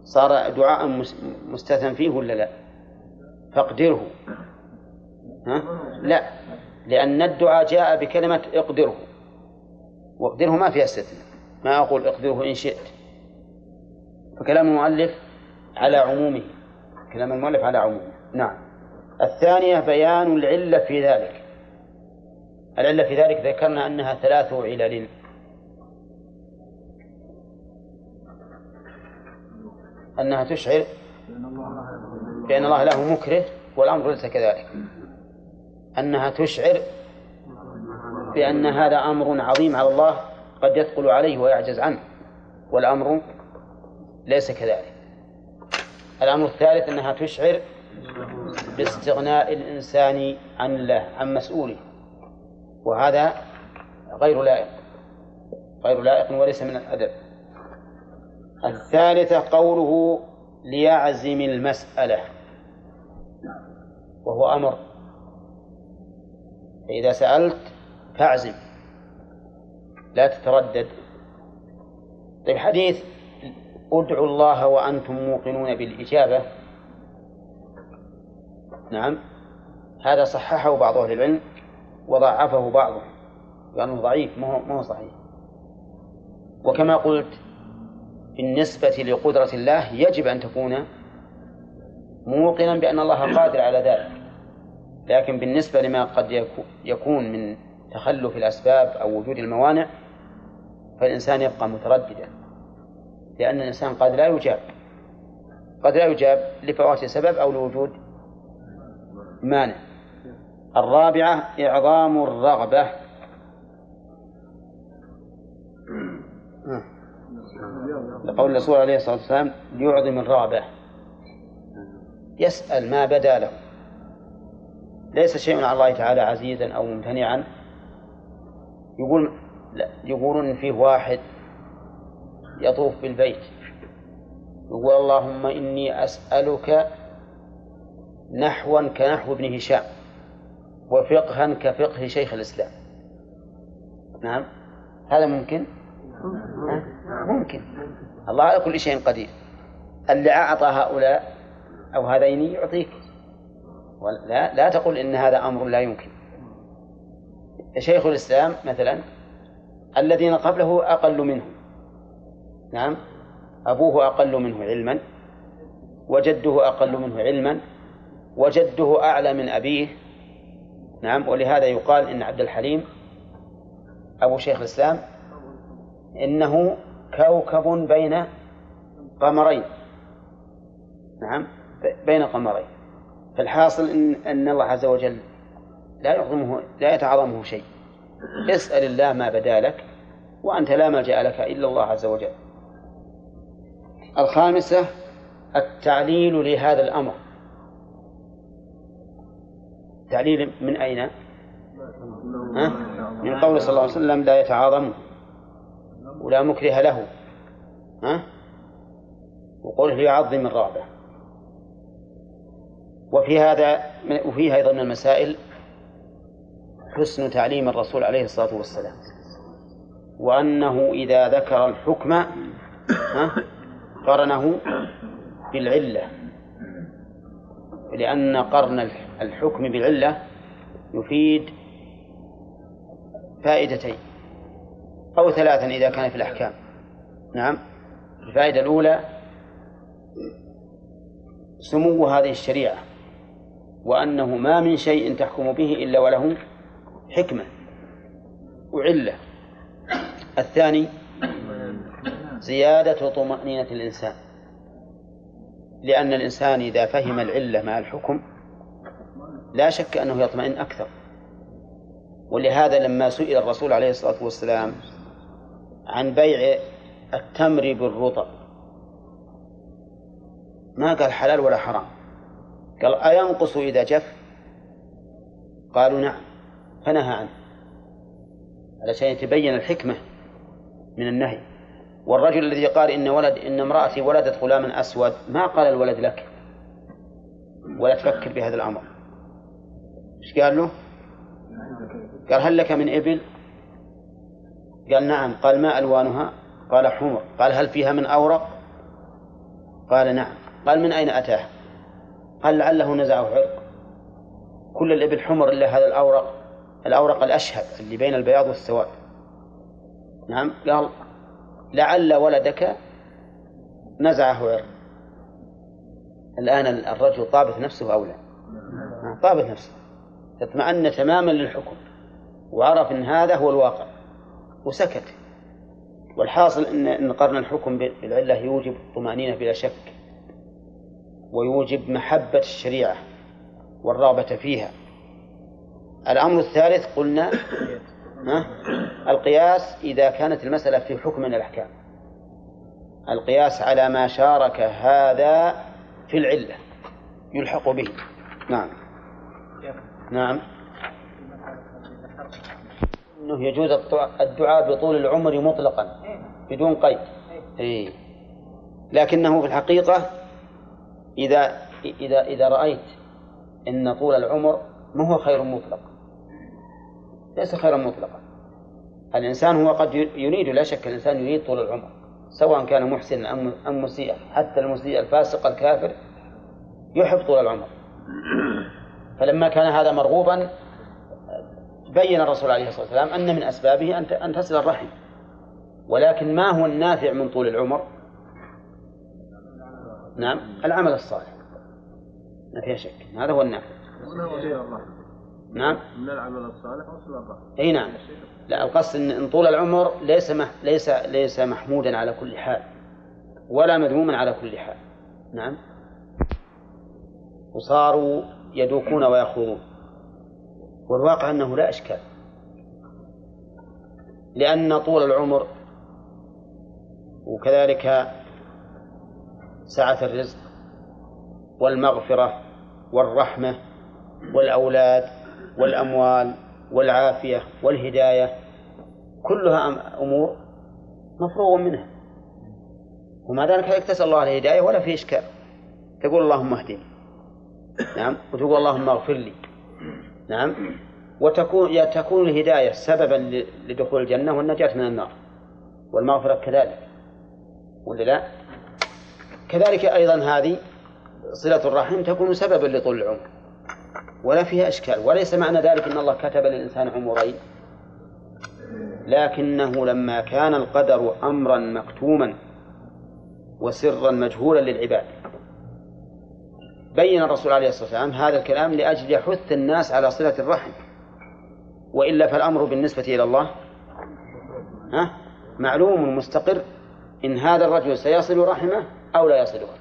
صار دعاء مستثنى فيه ولا لا؟ فاقدره ها؟ لا لأن الدعاء جاء بكلمة اقدره. واقدره ما فيها استثناء. ما أقول اقدره إن شئت. فكلام المؤلف على عمومه. كلام المؤلف على عمومه. نعم. الثانية بيان العلة في ذلك. العلة في ذلك ذكرنا أنها ثلاث علل. أنها تشعر بأن الله له مكره والأمر ليس كذلك. أنها تشعر بأن هذا أمر عظيم على الله قد يثقل عليه ويعجز عنه والأمر ليس كذلك. الأمر الثالث أنها تشعر باستغناء الإنسان عن الله عن مسؤوله وهذا غير لائق غير لائق وليس من الأدب. الثالثة قوله ليعزم المسألة وهو أمر فإذا سألت فاعزم. لا تتردد. طيب حديث ادعوا الله وأنتم موقنون بالإجابة. نعم. هذا صححه بعض أهل العلم وضعفه بعضهم لأنه ضعيف ما هو صحيح. وكما قلت بالنسبة لقدرة الله يجب أن تكون موقنا بأن الله قادر على ذلك. لكن بالنسبة لما قد يكون من تخلف الأسباب أو وجود الموانع فالإنسان يبقى مترددا لأن الإنسان قد لا يجاب قد لا يجاب لفوات سبب أو لوجود مانع. الرابعة إعظام الرغبة. لقول الرسول عليه الصلاة والسلام ليعظم الرغبة. يسأل ما بدا له. ليس شيء على الله تعالى عزيزا أو ممتنعا. يقول لا يقولون إن فيه واحد يطوف بالبيت. يقول اللهم إني أسألك نحوا كنحو ابن هشام وفقها كفقه شيخ الإسلام. نعم. هذا ممكن؟ ممكن. الله على كل شيء قدير. اللي أعطى هؤلاء أو هذين يعطيك. لا لا تقل إن هذا أمر لا يمكن. شيخ الإسلام مثلا الذين قبله أقل منه. نعم. أبوه أقل منه علما وجده أقل منه علما وجده أعلى من أبيه. نعم. ولهذا يقال إن عبد الحليم أبو شيخ الإسلام إنه كوكب بين قمرين. نعم. بين قمرين. فالحاصل إن, أن الله عز وجل لا يعظمه لا يتعظمه شيء اسأل الله ما بدا لك وأنت لا ملجأ لك إلا الله عز وجل الخامسة التعليل لهذا الأمر تعليل من أين؟ ها؟ من قول صلى الله عليه وسلم لا يتعاظم ولا مكره له ها؟ وقوله يعظم الرغبة وفي هذا وفيه أيضا من المسائل حسن تعليم الرسول عليه الصلاة والسلام. وأنه إذا ذكر الحكم قرنه بالعلة. لأن قرن الحكم بالعلة يفيد فائدتين أو ثلاثا إذا كان في الأحكام. نعم. الفائدة الأولى سمو هذه الشريعة. وأنه ما من شيء تحكم به إلا وله حكمة وعلة. الثاني زيادة طمأنينة الإنسان. لأن الإنسان إذا فهم العلة مع الحكم لا شك أنه يطمئن أكثر. ولهذا لما سئل الرسول عليه الصلاة والسلام عن بيع التمر بالرطب ما قال حلال ولا حرام. قال أينقص إذا جف قالوا نعم فنهى عنه علشان يتبين الحكمة من النهي والرجل الذي قال إن ولد إن امرأتي ولدت غلاما أسود ما قال الولد لك ولا تفكر بهذا الأمر إيش قال له؟ قال هل لك من إبل؟ قال نعم قال ما ألوانها؟ قال حمر قال هل فيها من أورق؟ قال نعم قال من أين أتاه؟ قال لعله نزعه عرق؟ كل الإبل حمر إلا هذا الأورق الأورق الأشهب اللي بين البياض والسواد. نعم قال لعل ولدك نزعه عرق. الآن الرجل طابت نفسه أو لا؟ طابت نفسه. اطمأن تماما للحكم وعرف أن هذا هو الواقع وسكت. والحاصل أن قرن الحكم بالعلة يوجب الطمأنينة بلا شك. ويوجب محبة الشريعة والرغبة فيها. الأمر الثالث قلنا؟ القياس إذا كانت المسألة في حكم من الأحكام. القياس على ما شارك هذا في العلة يلحق به. نعم. نعم. أنه يجوز الدعاء بطول العمر مطلقا بدون قيد. إيه. لكنه في الحقيقة إذا إذا إذا رأيت أن طول العمر ما هو خير مطلق. ليس خيرا مطلقا. الإنسان هو قد يريد لا شك الإنسان يريد طول العمر سواء كان محسنا أم مسيئا. حتى المسيء الفاسق الكافر يحب طول العمر. فلما كان هذا مرغوبا بين الرسول عليه الصلاة والسلام أن من أسبابه أن تصل الرحم. ولكن ما هو النافع من طول العمر؟ نعم. العمل الصالح. ما فيها شك. هذا هو النافع. نعم. من العمل الصالح وصل الرحم إي نعم. لا القصد إن طول العمر ليس مح ليس ليس محمودا على كل حال. ولا مذموما على كل حال. نعم. وصاروا يدوكون ويخوضون. والواقع أنه لا إشكال. لأن طول العمر وكذلك سعة الرزق والمغفرة والرحمة والأولاد والأموال والعافية والهداية كلها أمور مفروغ منها. ومع ذلك هيك تسأل الله الهداية ولا في إشكال تقول اللهم اهدني. نعم وتقول اللهم اغفر لي. نعم وتكون تكون الهداية سببا لدخول الجنة والنجاة من النار والمغفرة كذلك. ولا لا؟ كذلك أيضا هذه صلة الرحم تكون سببا لطول العمر ولا فيها إشكال وليس معنى ذلك أن الله كتب للإنسان عمرين. لكنه لما كان القدر أمرا مكتوما وسرا مجهولا للعباد بين الرسول عليه الصلاة والسلام هذا الكلام لأجل يحث الناس على صلة الرحم. وإلا فالأمر بالنسبة إلى الله ها معلوم مستقر إن هذا الرجل سيصل رحمه أو لا يصلها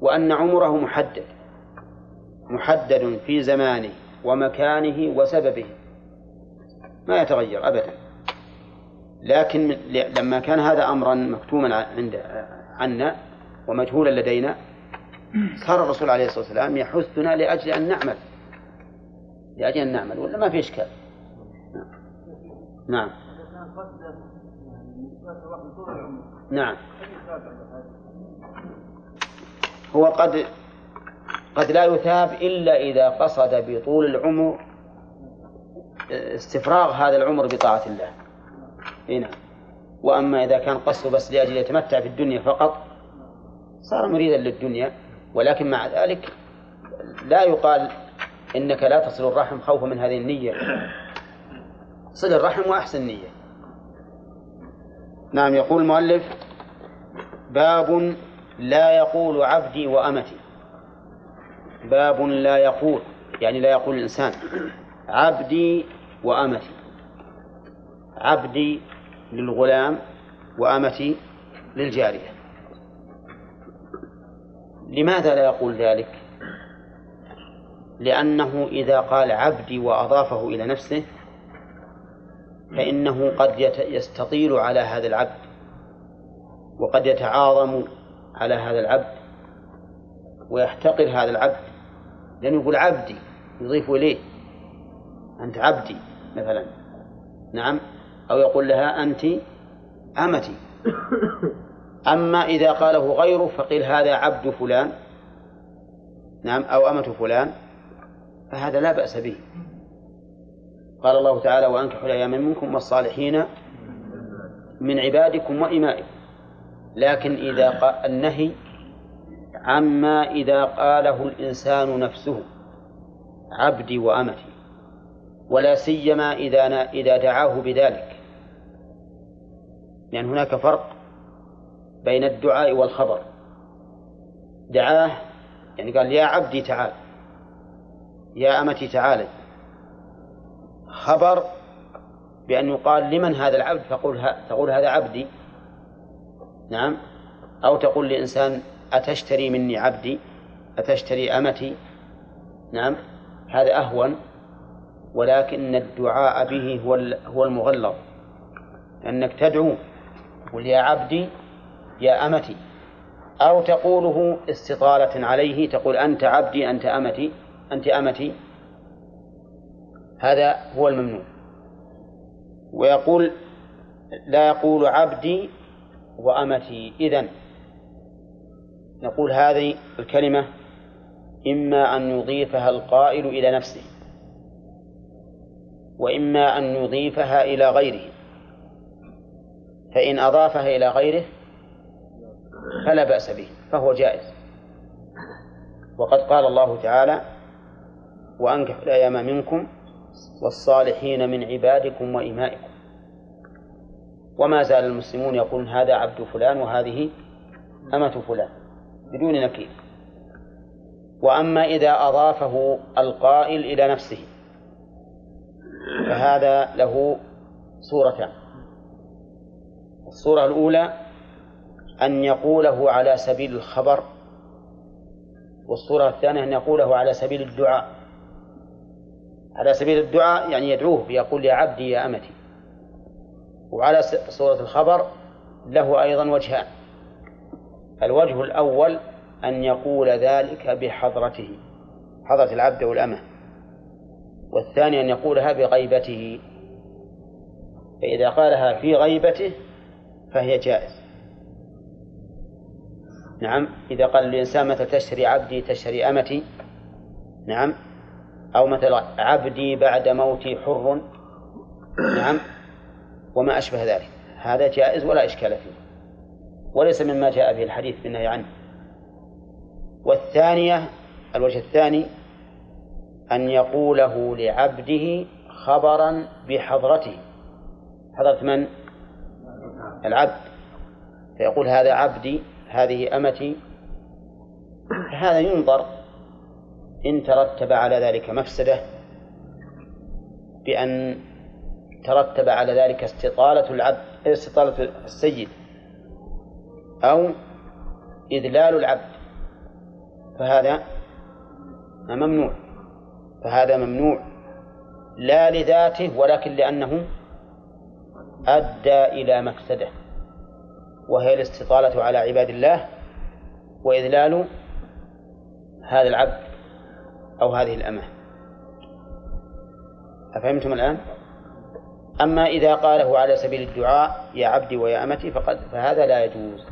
وأن عمره محدد. محدد في زمانه ومكانه وسببه. ما يتغير أبدا. لكن لما كان هذا أمرا مكتوما عند عنا ومجهولا لدينا صار الرسول عليه الصلاة والسلام يحثنا لأجل أن نعمل. لأجل أن نعمل. ولا ما في إشكال؟ نعم. نعم. هو قد قد لا يثاب إلا إذا قصد بطول العمر استفراغ هذا العمر بطاعة الله. هنا نعم. وأما إذا كان قصده بس لأجل يتمتع في الدنيا فقط صار مريدا للدنيا. ولكن مع ذلك لا يقال إنك لا تصل الرحم خوفا من هذه النية. صل الرحم وأحسن نية. نعم يقول المؤلف باب لا يقول عبدي وأمتي. باب لا يقول يعني لا يقول الإنسان عبدي وأمتي. عبدي للغلام وأمتي للجارية. لماذا لا يقول ذلك؟ لأنه إذا قال عبدي وأضافه إلى نفسه فإنه قد يستطيل على هذا العبد وقد يتعاظم على هذا العبد ويحتقر هذا العبد. لأنه يقول عبدي يضيف إليه. أنت عبدي مثلا. نعم. أو يقول لها أنت أمتي. أما إذا قاله غيره فقيل هذا عبد فلان. نعم. أو أمة فلان. فهذا لا بأس به. قال الله تعالى وأنكحوا الأيام منكم والصالحين من عبادكم وإمائكم. لكن إذا قال النهي عما إذا قاله الإنسان نفسه عبدي وأمتي ولا سيما إذا إذا دعاه بذلك. لأن هناك فرق بين الدعاء والخبر. دعاه يعني قال يا عبدي تعال يا أمتي تعالي. خبر بأن يقال لمن هذا العبد؟ فقول تقول هذا عبدي. نعم. أو تقول لإنسان أتشتري مني عبدي؟ أتشتري أمتي؟ نعم. هذا أهون ولكن الدعاء به هو هو المغلظ. أنك تدعو قل يا عبدي يا أمتي. أو تقوله استطالة عليه تقول أنت عبدي أنت أمتي أنت أمتي. هذا هو الممنوع. ويقول لا يقول عبدي وأمتي. إذن نقول هذه الكلمة إما أن يضيفها القائل إلى نفسه وإما أن يضيفها إلى غيره. فإن أضافها إلى غيره فلا بأس به فهو جائز. وقد قال الله تعالى وأنكحوا الأيام منكم والصالحين من عبادكم وإمائكم. وما زال المسلمون يقولون هذا عبد فلان وهذه أمة فلان بدون نكير. وأما إذا أضافه القائل إلى نفسه فهذا له صورتان. الصورة الأولى أن يقوله على سبيل الخبر والصورة الثانية أن يقوله على سبيل الدعاء. على سبيل الدعاء يعني يدعوه بيقول يا عبدي يا أمتي. وعلى صورة الخبر له أيضا وجهان. الوجه الأول أن يقول ذلك بحضرته حضرة العبد والأمة. والثاني أن يقولها بغيبته. فإذا قالها في غيبته فهي جائز. نعم إذا قال الإنسان مثل تشتري عبدي تشتري أمتي. نعم أو مثل عبدي بعد موتي حر. نعم وما أشبه ذلك. هذا جائز ولا إشكال فيه. وليس مما جاء به الحديث بالنهي عنه. والثانية الوجه الثاني أن يقوله لعبده خبرا بحضرته. حضرة من؟ العبد. فيقول هذا عبدي هذه أمتي. هذا ينظر إن ترتب على ذلك مفسدة بأن ترتب على ذلك استطالة العبد استطالة السيد أو إذلال العبد. فهذا ممنوع. فهذا ممنوع. لا لذاته ولكن لأنه أدى إلى مفسدة. وهي الاستطالة على عباد الله وإذلال هذا العبد أو هذه الأمة. أفهمتم الآن؟ أما إذا قاله على سبيل الدعاء يا عبدي ويا أمتي فقد فهذا لا يجوز.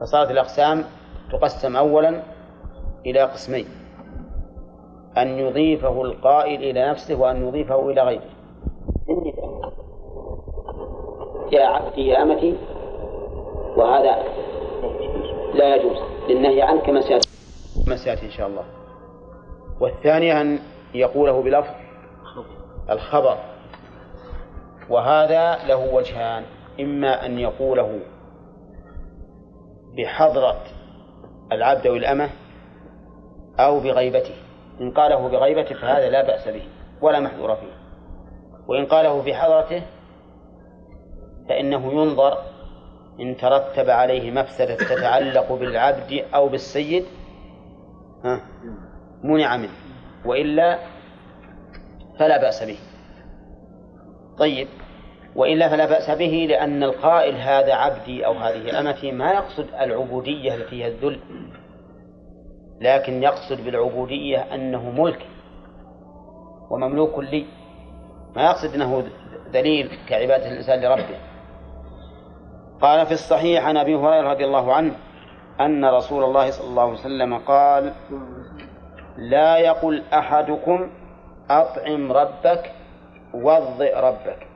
فصارت الأقسام تقسم أولا إلى قسمين أن يضيفه القائل إلى نفسه وأن يضيفه إلى غيره. يا عبدي يا أمتي وهذا لا يجوز للنهي عنه كما سيأتي. كما سيأتي إن شاء الله. والثانية أن يقوله بلفظ الخبر. وهذا له وجهان. إما أن يقوله بحضرة العبد أو الأمة أو بغيبته. إن قاله بغيبته فهذا لا بأس به ولا محذور فيه. وإن قاله بحضرته فإنه ينظر إن ترتب عليه مفسدة تتعلق بالعبد أو بالسيد منع منه. وإلا فلا بأس به. طيب وإلا فلا بأس به لأن القائل هذا عبدي أو هذه أمتي ما يقصد العبودية التي هي الذل لكن يقصد بالعبودية أنه ملك ومملوك لي. ما يقصد أنه ذليل كعبادة الإنسان لربه. قال في الصحيح عن أبي هريرة رضي الله عنه أن رسول الله صلى الله عليه وسلم قال لا يقل أحدكم أطعم ربك وضئ ربك.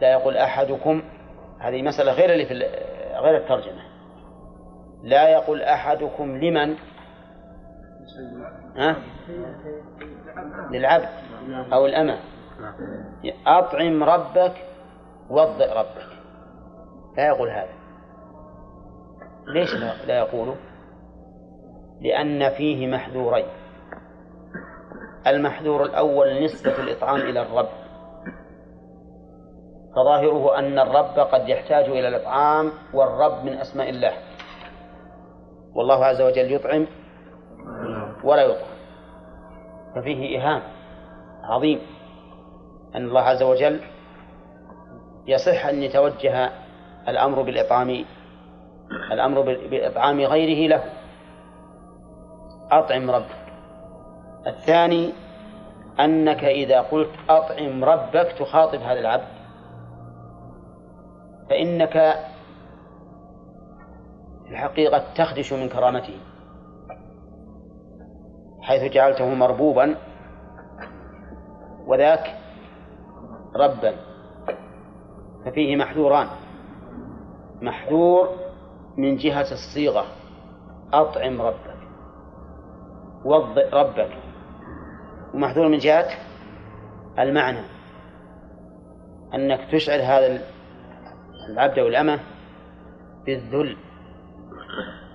لا يقول أحدكم هذه مسألة غير اللي في غير الترجمة. لا يقول أحدكم لمن؟ ها؟ للعبد أو الأمة. أطعم ربك وضئ ربك. لا يقول هذا. ليش لا يقوله؟ لأن فيه محذورين. المحذور الأول نسبة الإطعام إلى الرب. فظاهره أن الرب قد يحتاج إلى الإطعام والرب من أسماء الله. والله عز وجل يطعم ولا يطعم. ففيه إيهام عظيم أن الله عز وجل يصح أن يتوجه الأمر بالإطعام الأمر بإطعام غيره له. أطعم ربك الثاني أنك إذا قلت أطعم ربك تخاطب هذا العبد. فإنك في الحقيقة تخدش من كرامته حيث جعلته مربوبا وذاك ربا. ففيه محذوران. محذور من جهة الصيغة أطعم ربك وضئ ربك. ومحذور من جهة المعنى. أنك تشعر هذا العبد أو الأمة بالذل.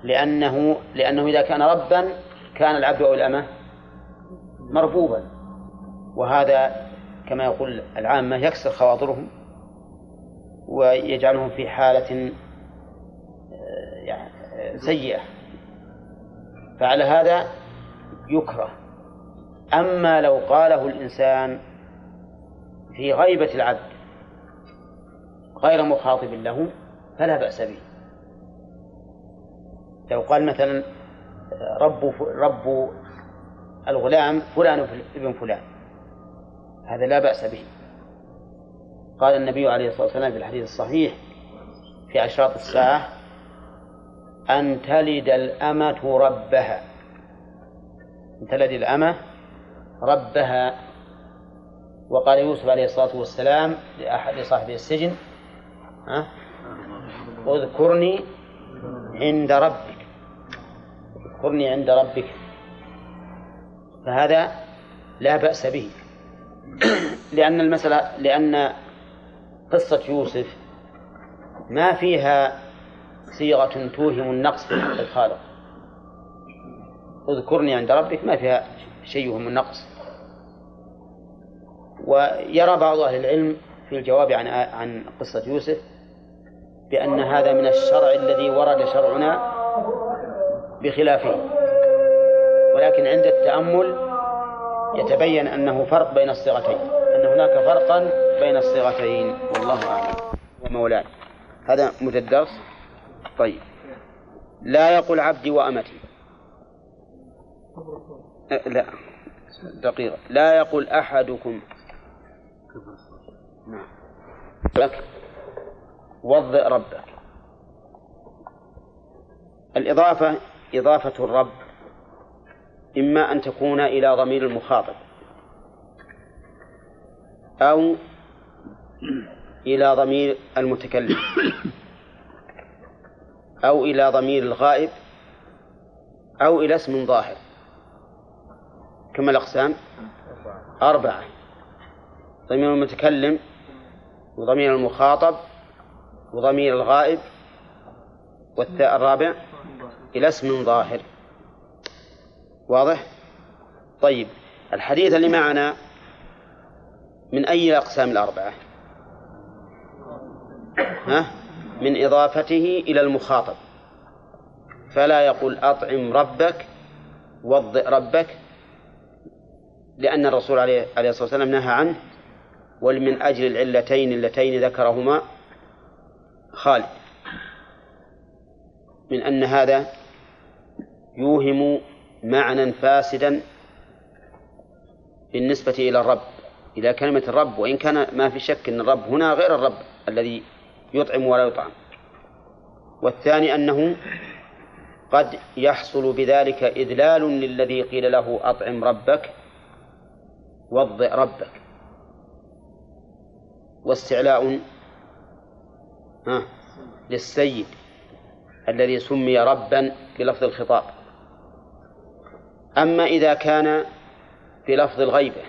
لأنه لأنه إذا كان ربا كان العبد أو الأمة مربوبا. وهذا كما يقول العامة يكسر خواطرهم ويجعلهم في حالة آه، يعني آه، سيئة. فعلى هذا يكره. أما لو قاله الإنسان في غيبة العبد غير مخاطب له فلا بأس به. لو قال مثلا رب رب الغلام فلان ابن فلان. هذا لا بأس به. قال النبي عليه الصلاة والسلام في الحديث الصحيح في أشراط الساعة أن تلد الأمة ربها. أن تلد الأمة ربها. وقال يوسف عليه الصلاة والسلام لأحد صاحبي السجن ها اذكرني عند ربك اذكرني عند ربك. فهذا لا بأس به. لأن المسألة لأن قصة يوسف ما فيها صيغة توهم النقص في الخالق. اذكرني عند ربك ما فيها شيء يوهم النقص ويرى بعض أهل العلم في الجواب عن عن قصة يوسف بأن هذا من الشرع الذي ورد شرعنا بخلافه. ولكن عند التأمل يتبين أنه فرق بين الصيغتين أن هناك فرقا بين الصيغتين. والله أعلم. ومولاي هذا مدى الدرس؟ طيب. لا يقول عبدي وأمتي. لا. دقيقة. لا يقول أحدكم. نعم. لك. وضئ ربك. الإضافة إضافة الرب إما أن تكون إلى ضمير المخاطب أو إلى ضمير المتكلم أو إلى ضمير الغائب أو إلى اسم ظاهر. كما الأقسام أربعة ضمير المتكلم وضمير المخاطب وضمير الغائب والثاء الرابع إلى اسم ظاهر واضح؟ طيب الحديث اللي معنا من أي الأقسام الأربعة؟ ها؟ من إضافته إلى المخاطب فلا يقول أطعم ربك وضئ ربك لأن الرسول عليه الصلاة والسلام نهى عنه ومن أجل العلتين اللتين ذكرهما خالد من أن هذا يوهم معنى فاسدا بالنسبة إلى الرب. إلى كلمة الرب وإن كان ما في شك أن الرب هنا غير الرب الذي يطعم ولا يطعم. والثاني أنه قد يحصل بذلك إذلال للذي قيل له أطعم ربك وضئ ربك. واستعلاء للسيد الذي سمي ربا بلفظ الخطاب. أما إذا كان بلفظ الغيبة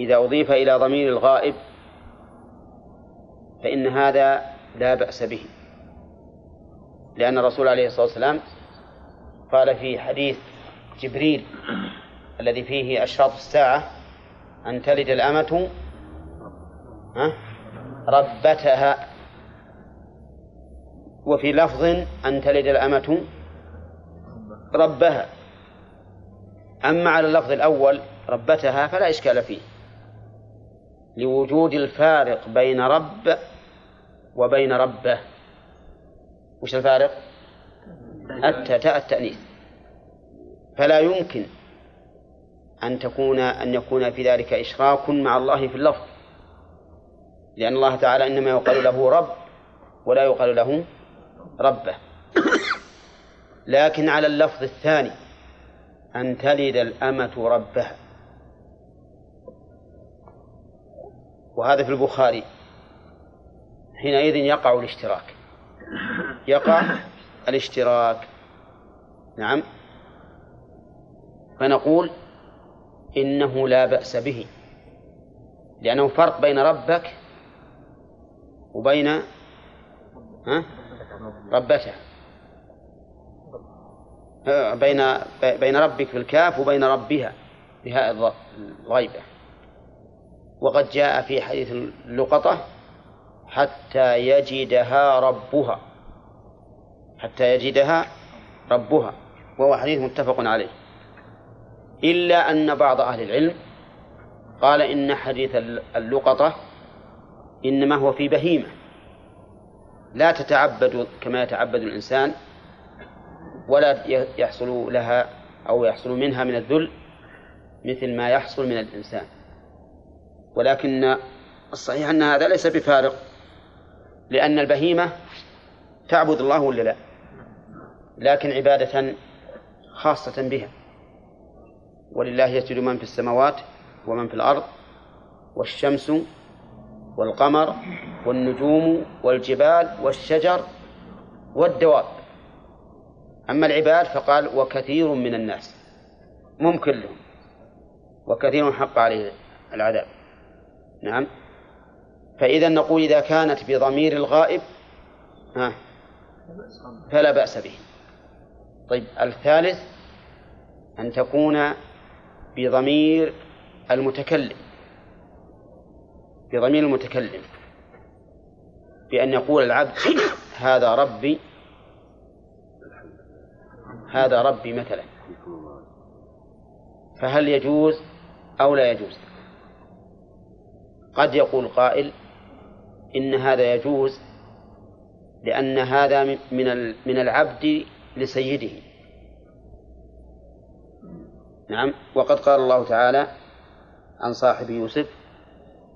إذا أضيف إلى ضمير الغائب فإن هذا لا بأس به. لأن الرسول عليه الصلاة والسلام قال في حديث جبريل الذي فيه أشراط الساعة أن تلد الأمة ها؟ ربتها. وفي لفظ أن تلد الأمة ربها. أما على اللفظ الأول ربتها فلا إشكال فيه. لوجود الفارق بين رب وبين ربه. وش الفارق؟ التاء التأنيث. فلا يمكن أن تكون أن يكون في ذلك إشراك مع الله في اللفظ. لأن الله تعالى إنما يقال له رب ولا يقال له ربه. لكن على اللفظ الثاني أن تلد الأمة ربها. وهذا في البخاري. حينئذ يقع الاشتراك. يقع الاشتراك. نعم. فنقول إنه لا بأس به. لأنه فرق بين ربك وبين ربته بين بين ربك في الكاف وبين ربها بهاء الغيبة. وقد جاء في حديث اللقطة حتى يجدها ربها. حتى يجدها ربها. وهو حديث متفق عليه. إلا أن بعض أهل العلم قال إن حديث اللقطة إنما هو في بهيمة. لا تتعبد كما يتعبد الإنسان ولا يحصل لها أو يحصل منها من الذل مثل ما يحصل من الإنسان. ولكن الصحيح أن هذا ليس بفارق لأن البهيمة تعبد الله ولا لا؟ لكن عبادة خاصة بها. ولله يسجد من في السماوات ومن في الأرض والشمس والقمر والنجوم والجبال والشجر والدواب. أما العباد فقال وكثير من الناس مم كلهم وكثير حق عليه العذاب. نعم. فإذا نقول إذا كانت بضمير الغائب ها فلا بأس به. طيب الثالث أن تكون بضمير المتكلم. بضمير المتكلم. بأن يقول العبد هذا ربي هذا ربي مثلا. فهل يجوز أو لا يجوز؟ قد يقول قائل إن هذا يجوز لأن هذا من من العبد لسيده. نعم. وقد قال الله تعالى عن صاحب يوسف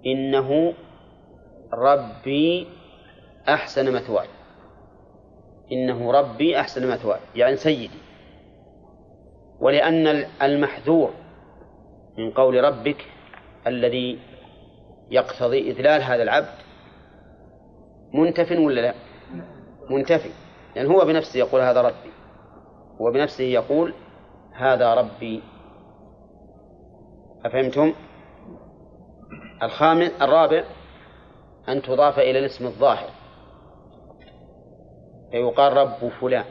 إنه ربي أحسن مثواي إنه ربي أحسن مثواي يعني سيدي. ولأن المحذور من قول ربك الذي يقتضي إذلال هذا العبد منتف ولا لا؟ منتفي لأن يعني هو بنفسه يقول هذا ربي هو بنفسه يقول هذا ربي أفهمتم؟ الخامس الرابع أن تضاف إلى الاسم الظاهر. فيقال رب فلان.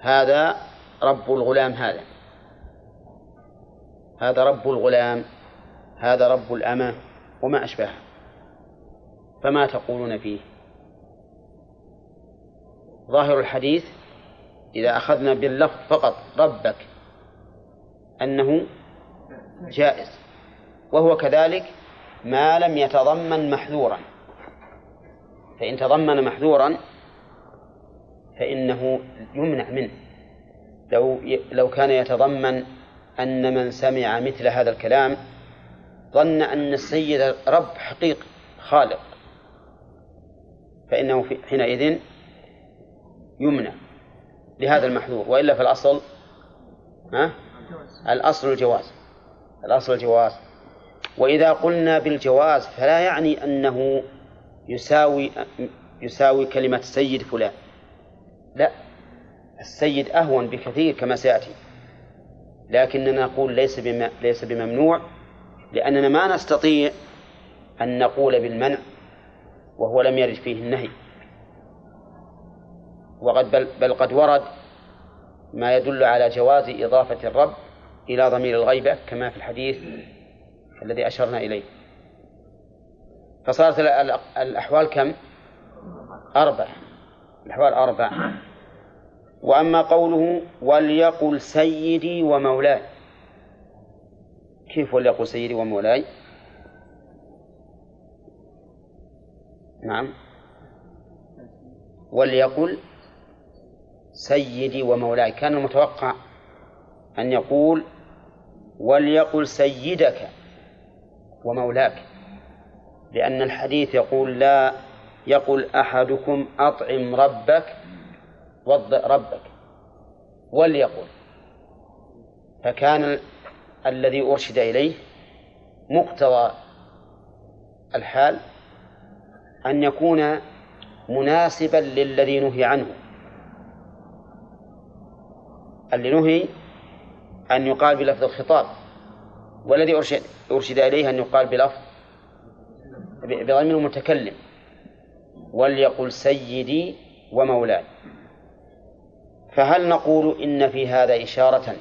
هذا رب الغلام هذا. هذا رب الغلام هذا رب الأمة وما أشبهه. فما تقولون فيه؟ ظاهر الحديث إذا أخذنا باللفظ فقط ربك أنه جائز. وهو كذلك ما لم يتضمن محذورا. فإن تضمن محذورا فإنه يمنع منه. لو لو كان يتضمن أن من سمع مثل هذا الكلام ظن أن السيد رب حقيقي خالق فإنه حينئذ يمنع لهذا المحذور. وإلا في الأصل ها؟ الأصل الجواز. الأصل الجواز. وإذا قلنا بالجواز فلا يعني أنه يساوي يساوي كلمة سيد فلان. لا السيد أهون بكثير كما سيأتي. لكننا نقول ليس بم... ليس بممنوع لأننا ما نستطيع أن نقول بالمنع وهو لم يرد فيه النهي. وقد بل, بل قد ورد ما يدل على جواز إضافة الرب إلى ضمير الغيبة كما في الحديث الذي أشرنا إليه. فصارت الأحوال كم؟ أربع. الأحوال أربع. وأما قوله وليقل سيدي ومولاي. كيف وليقل سيدي ومولاي؟ نعم. وليقل سيدي ومولاي. كان المتوقع أن يقول وليقل سيدك ومولاك لأن الحديث يقول لا يقول أحدكم أطعم ربك وضئ ربك وليقل. فكان الذي أرشد إليه مقتضى الحال أن يكون مناسبا للذي نهي عنه. اللي نهي أن يقال بلفظ الخطاب والذي أرشد, أرشد إليه أن يقال بلفظ بضمير المتكلم وليقل سيدي ومولاي. فهل نقول إن في هذا إشارة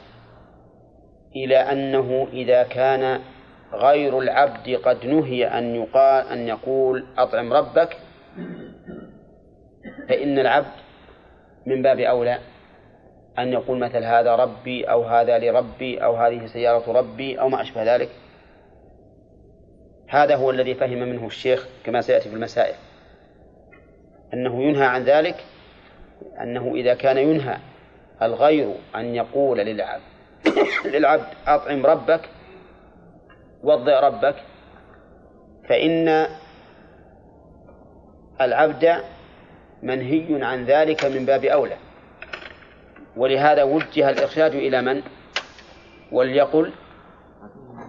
إلى أنه إذا كان غير العبد قد نهي أن يقال أن يقول أطعم ربك فإن العبد من باب أولى أن يقول مثل هذا ربي أو هذا لربي أو هذه سيارة ربي أو ما أشبه ذلك. هذا هو الذي فهم منه الشيخ كما سيأتي في المسائل. أنه ينهى عن ذلك أنه إذا كان ينهى الغير أن يقول للعبد للعبد أطعم ربك وضع ربك فإن العبد منهي عن ذلك من باب أولى. ولهذا وجه الإرشاد إلى من؟ وليقل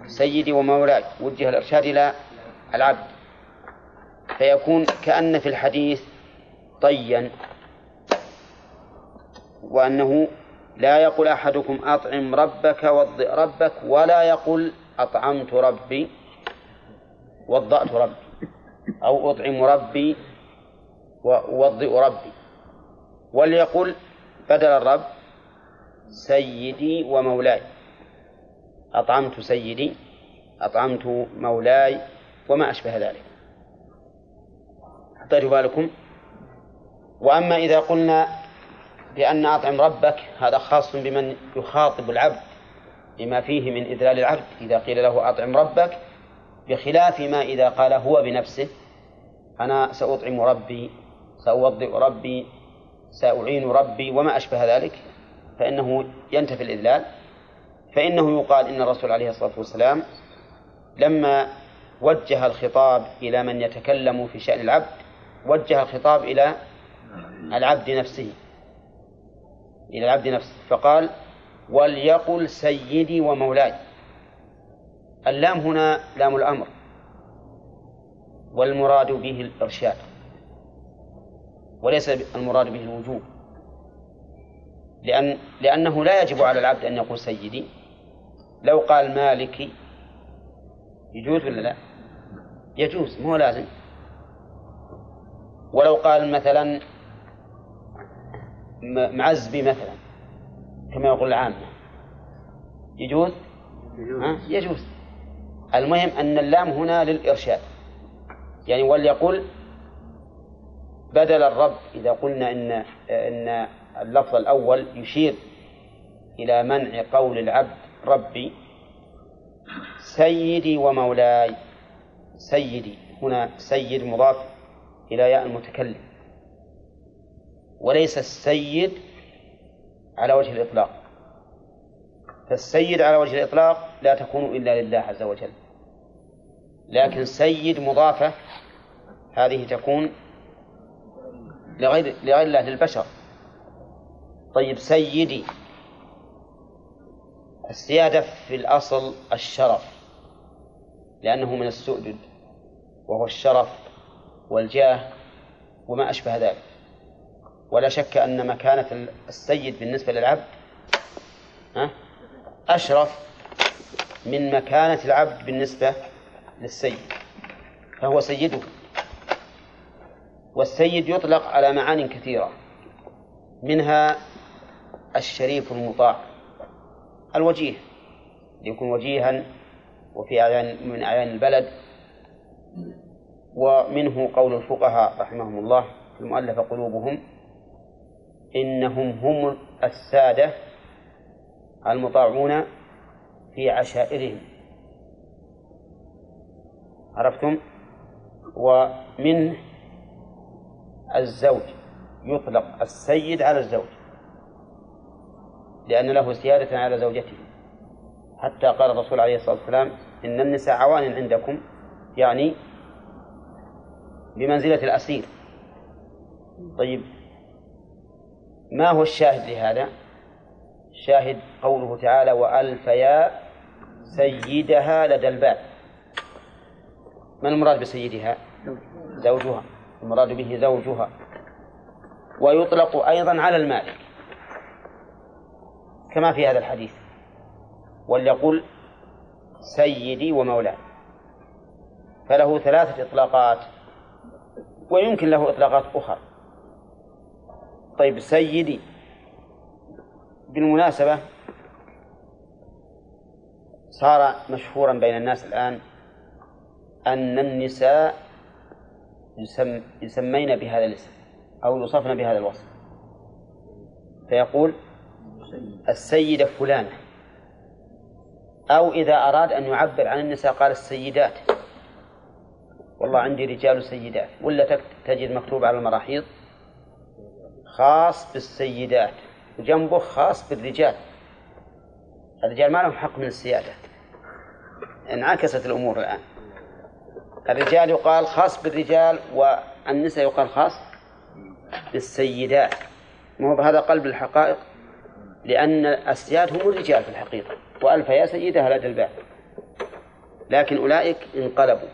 سيدي ومولاي وجه الإرشاد إلى العبد فيكون كأن في الحديث طيا وأنه لا يقول أحدكم أطعم ربك وضئ ربك ولا يقول أطعمت ربي وضأت ربي أو أطعم ربي وأوضئ ربي وليقل بدل الرب سيدي ومولاي. أطعمت سيدي أطعمت مولاي وما أشبه ذلك. احتاجوا بالكم. وأما إذا قلنا بأن أطعم ربك هذا خاص بمن يخاطب العبد لما فيه من إذلال العبد. إذا قيل له أطعم ربك بخلاف ما إذا قال هو بنفسه أنا سأطعم ربي سأوضئ ربي سأعين ربي وما أشبه ذلك. فإنه ينتفي الإذلال. فإنه يقال إن الرسول عليه الصلاة والسلام لما وجه الخطاب إلى من يتكلم في شأن العبد وجه الخطاب إلى العبد نفسه إلى العبد نفسه. فقال وليقل سيدي ومولاي. اللام هنا لام الأمر والمراد به الإرشاد وليس المراد به الوجوب لأن لأنه لا يجب على العبد أن يقول سيدي لو قال مالكي يجوز ولا لا؟ يجوز مو لازم ولو قال مثلا معزبي مثلا كما يقول العامة يجوز؟ يجوز, يجوز. المهم أن اللام هنا للإرشاد يعني وليقل بدل الرب إذا قلنا إن إن اللفظ الأول يشير إلى منع قول العبد ربي سيدي ومولاي. سيدي هنا سيد مضاف إلى ياء المتكلم. وليس السيد على وجه الإطلاق. فالسيد على وجه الإطلاق لا تكون إلا لله عز وجل. لكن سيد مضافة هذه تكون لغير لغير الله للبشر طيب سيدي السيادة في الأصل الشرف لأنه من السؤدد وهو الشرف والجاه وما أشبه ذلك. ولا شك أن مكانة السيد بالنسبة للعبد أشرف من مكانة العبد بالنسبة للسيد فهو سيده. والسيد يطلق على معان كثيرة منها الشريف المطاع الوجيه ليكون وجيها وفي أعيان من أعيان البلد. ومنه قول الفقهاء رحمهم الله المؤلف قلوبهم إنهم هم السادة المطاعون في عشائرهم. عرفتم؟ ومنه الزوج يطلق السيد على الزوج. لأن له سيادة على زوجته. حتى قال الرسول عليه الصلاة والسلام إن النساء عوان عندكم يعني بمنزلة الأسير. طيب ما هو الشاهد لهذا؟ شاهد قوله تعالى وألف يا سيدها لدى الباب. ما المراد بسيدها؟ زوجها. المراد به زوجها. ويطلق أيضا على المالك كما في هذا الحديث وليقل سيدي ومولاي. فله ثلاثة إطلاقات ويمكن له إطلاقات أخرى. طيب سيدي بالمناسبة صار مشهورا بين الناس الآن أن النساء يسم يسمين بهذا الاسم أو يوصفن بهذا الوصف. فيقول السيدة فلانة. أو إذا أراد أن يعبر عن النساء قال السيدات. والله عندي رجال سيدات ولا تجد مكتوب على المراحيض؟ خاص بالسيدات. وجنبه خاص بالرجال. الرجال ما لهم حق من السيادة. انعكست الأمور الآن. الرجال يقال خاص بالرجال والنساء يقال خاص بالسيدات. ما هو بهذا قلب الحقائق؟ لأن السياد هم الرجال في الحقيقة وألف يا سيدها لدى الباب لكن أولئك انقلبوا.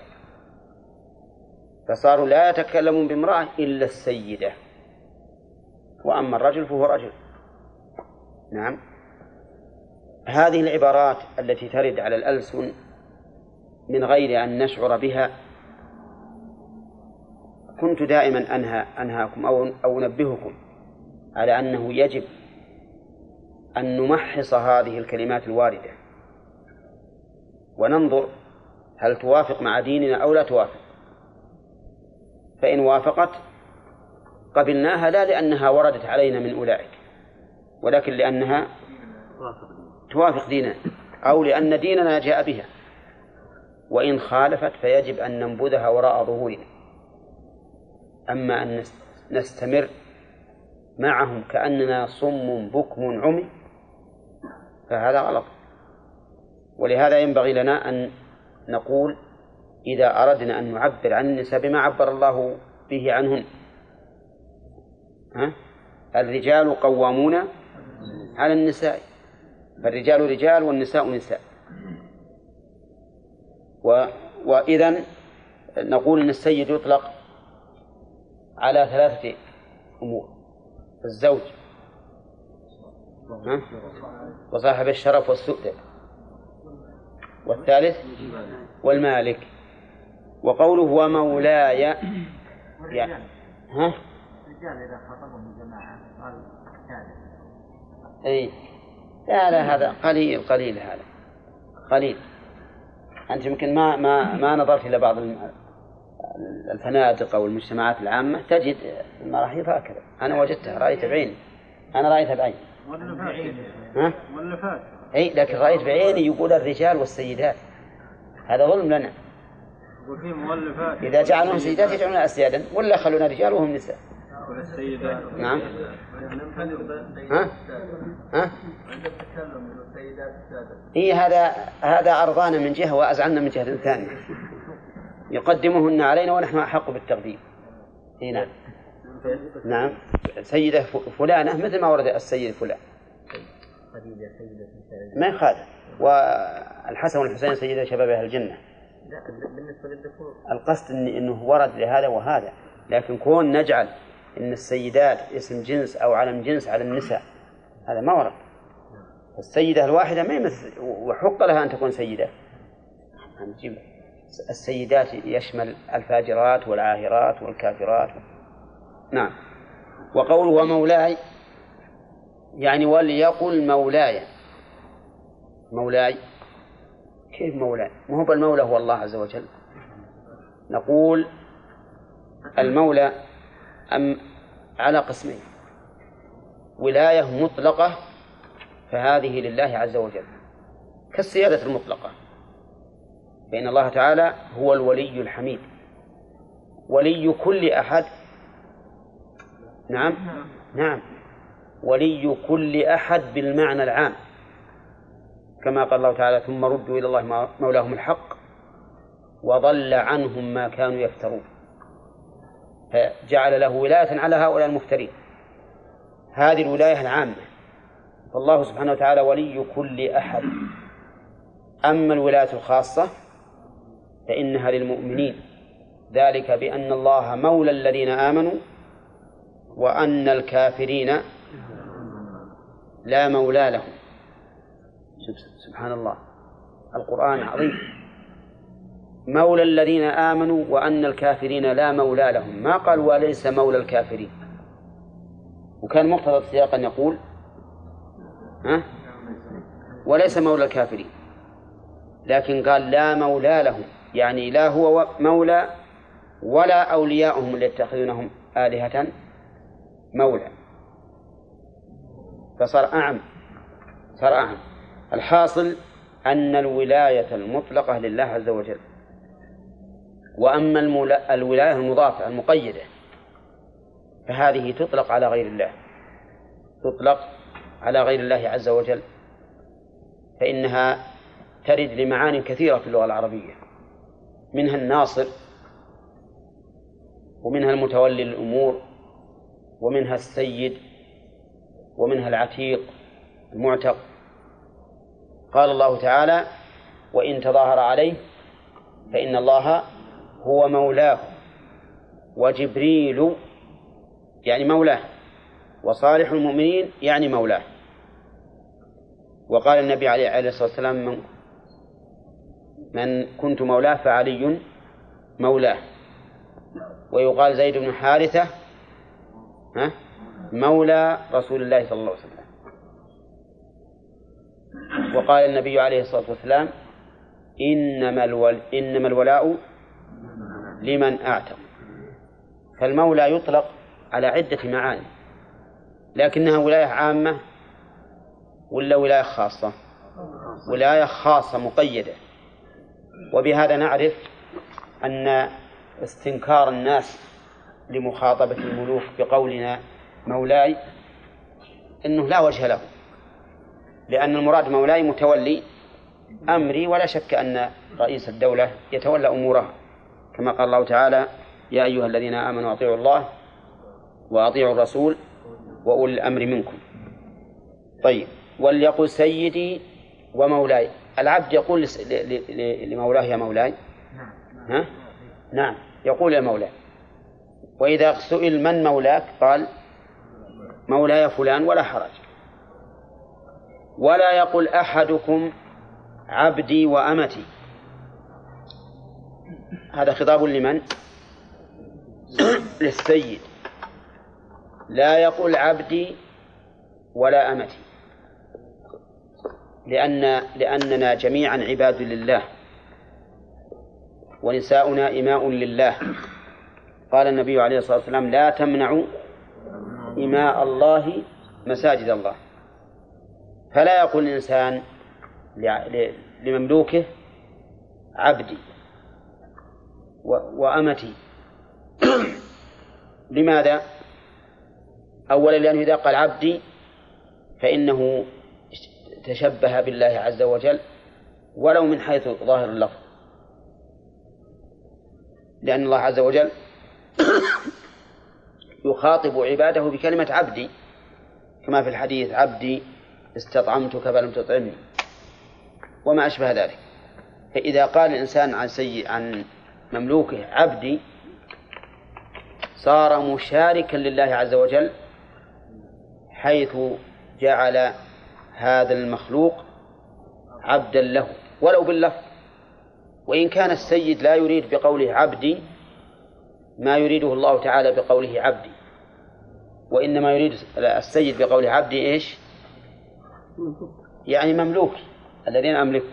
فصاروا لا يتكلمون بامرأة إلا السيدة. وأما الرجل فهو رجل. نعم. هذه العبارات التي ترد على الألسن من غير أن نشعر بها كنت دائما أنهى أنهاكم أو أو أنبهكم على أنه يجب أن نمحص هذه الكلمات الواردة. وننظر هل توافق مع ديننا أو لا توافق. فإن وافقت قبلناها لا لأنها وردت علينا من أولئك ولكن لأنها توافق ديننا أو لأن ديننا جاء بها. وإن خالفت فيجب أن ننبذها وراء ظهورنا. أما أن نستمر معهم كأننا صم بكم عمي فهذا غلط ولهذا ينبغي لنا أن نقول إذا أردنا أن نعبر عن النساء بما عبر الله به عنهن ها؟ الرجال قوامون على النساء فالرجال رجال والنساء نساء و وإذا نقول أن السيد يطلق على ثلاثة أمور الزوج؟ وصاحب الشرف والسؤدد والثالث والمالك. وقوله ومولاي يعني ها؟ الرجال إذا أي. لا لا هذا قليل قليل هذا. قليل. أنت يمكن ما ما ما نظرت إلى بعض الفنادق أو المجتمعات العامة تجد المراحيض هكذا. أنا وجدتها رأيت بعيني أنا رأيتها بعيني ها؟ مؤلفات أي لكن رأيت بعيني يقول الرجال والسيدات. هذا ظلم لنا. إذا جعلوهم سيدات يجعلون أسيادا. ولا يخلون رجال وهم نساء. نعم. ها؟ ها؟ إيه هذا هذا أرضانا من جهة وأزعلنا من جهة ثانية. يقدمهن علينا ونحن أحق بالتقديم. إيه نعم. نعم. سيدة فلانة مثل ما ورد السيد فلان. ما يخالف والحسن والحسين سيدة شباب أهل الجنة. بالنسبة للذكور القصد إن إنه ورد لهذا وهذا. لكن كون نجعل إن السيدات اسم جنس أو علم جنس على النساء هذا ما ورد. السيدة الواحدة ما يمثل وحق لها أن تكون سيدة. نجيب. السيدات يشمل الفاجرات والعاهرات والكافرات. نعم. وقوله ومولاي يعني وليقل مولاي. مولاي. كيف مولاي؟ ما هو بالمولى هو الله عز وجل. نقول المولى أم على قسمين. ولاية مطلقة فهذه لله عز وجل. كالسيادة المطلقة. فإن الله تعالى هو الولي الحميد. ولي كل أحد نعم؟ نعم. ولي كل أحد بالمعنى العام. كما قال الله تعالى ثم ردوا إلى الله مولاهم الحق وضل عنهم ما كانوا يفترون. فجعل له ولاية على هؤلاء المفترين. هذه الولاية العامة. فالله سبحانه وتعالى ولي كل أحد. أما الولاية الخاصة فإنها للمؤمنين. ذلك بأن الله مولى الذين آمنوا وأن الكافرين لا مولى لهم. سبحان الله. القرآن عظيم. مولى الذين آمنوا وأن الكافرين لا مولى لهم. ما قال وليس مولى الكافرين. وكان مقتضى السياق أن يقول ها؟ وليس مولى الكافرين. لكن قال لا مولى لهم. يعني لا هو مولى ولا أولياؤهم اللي يتخذونهم آلهة مولى فصار أعم صار أعم الحاصل أن الولاية المطلقة لله عز وجل وأما الولاية المضافة المقيدة فهذه تطلق على غير الله. تطلق على غير الله عز وجل فإنها ترد لمعان كثيرة في اللغة العربية. منها الناصر ومنها المتولي الأمور ومنها السيد ومنها العتيق المعتق. قال الله تعالى وإن تظاهر عليه فإن الله هو مولاه وجبريل يعني مولاه وصالح المؤمنين يعني مولاه. وقال النبي عليه الصلاة والسلام من, من كنت مولاه فعلي مولاه. ويقال زيد بن حارثة ها؟ مولى رسول الله صلى الله عليه وسلم. وقال النبي عليه الصلاة والسلام إنما, الول إنما الولاء لمن أعتق. فالمولى يطلق على عدة معاني لكنها ولاية عامة ولا ولاية خاصة؟ ولاية خاصة مقيدة. وبهذا نعرف أن استنكار الناس لمخاطبة الملوك بقولنا مولاي أنه لا وجه له لأن المراد مولاي متولي أمري ولا شك أن رئيس الدولة يتولى أمورها كما قال الله تعالى يا أيها الذين آمنوا أطيعوا الله وأطيعوا الرسول وأولي الأمر منكم. طيب وليقل سيدي ومولاي. العبد يقول لمولاه يا مولاي؟ ها؟ نعم يقول يا مولاي. وإذا سئل من مولاك؟ قال مولاي فلان ولا حرج. ولا يقول أحدكم عبدي وأمتي. هذا خطاب لمن؟ للسيد. لا يقول عبدي ولا أمتي. لأن لأننا جميعا عباد لله. ونساؤنا إماء لله. قال النبي عليه الصلاة والسلام لا تمنعوا إماء الله مساجد الله. فلا يقول الإنسان لمملوكه عبدي وأمتي. لماذا؟ أولا لأنه إذا قال عبدي فإنه تشبه بالله عز وجل ولو من حيث ظاهر اللفظ. لأن الله عز وجل يخاطب عباده بكلمة عبدي. كما في الحديث عبدي استطعمتك فلم تطعمني. وما أشبه ذلك. فإذا قال الإنسان عن سيء عن مملوكه عبدي صار مشاركا لله عز وجل حيث جعل هذا المخلوق عبدا له. ولو باللفظ. وإن كان السيد لا يريد بقوله عبدي ما يريده الله تعالى بقوله عبدي. وإنما يريد السيد بقوله عبدي إيش؟ يعني مملوك الذين أملكه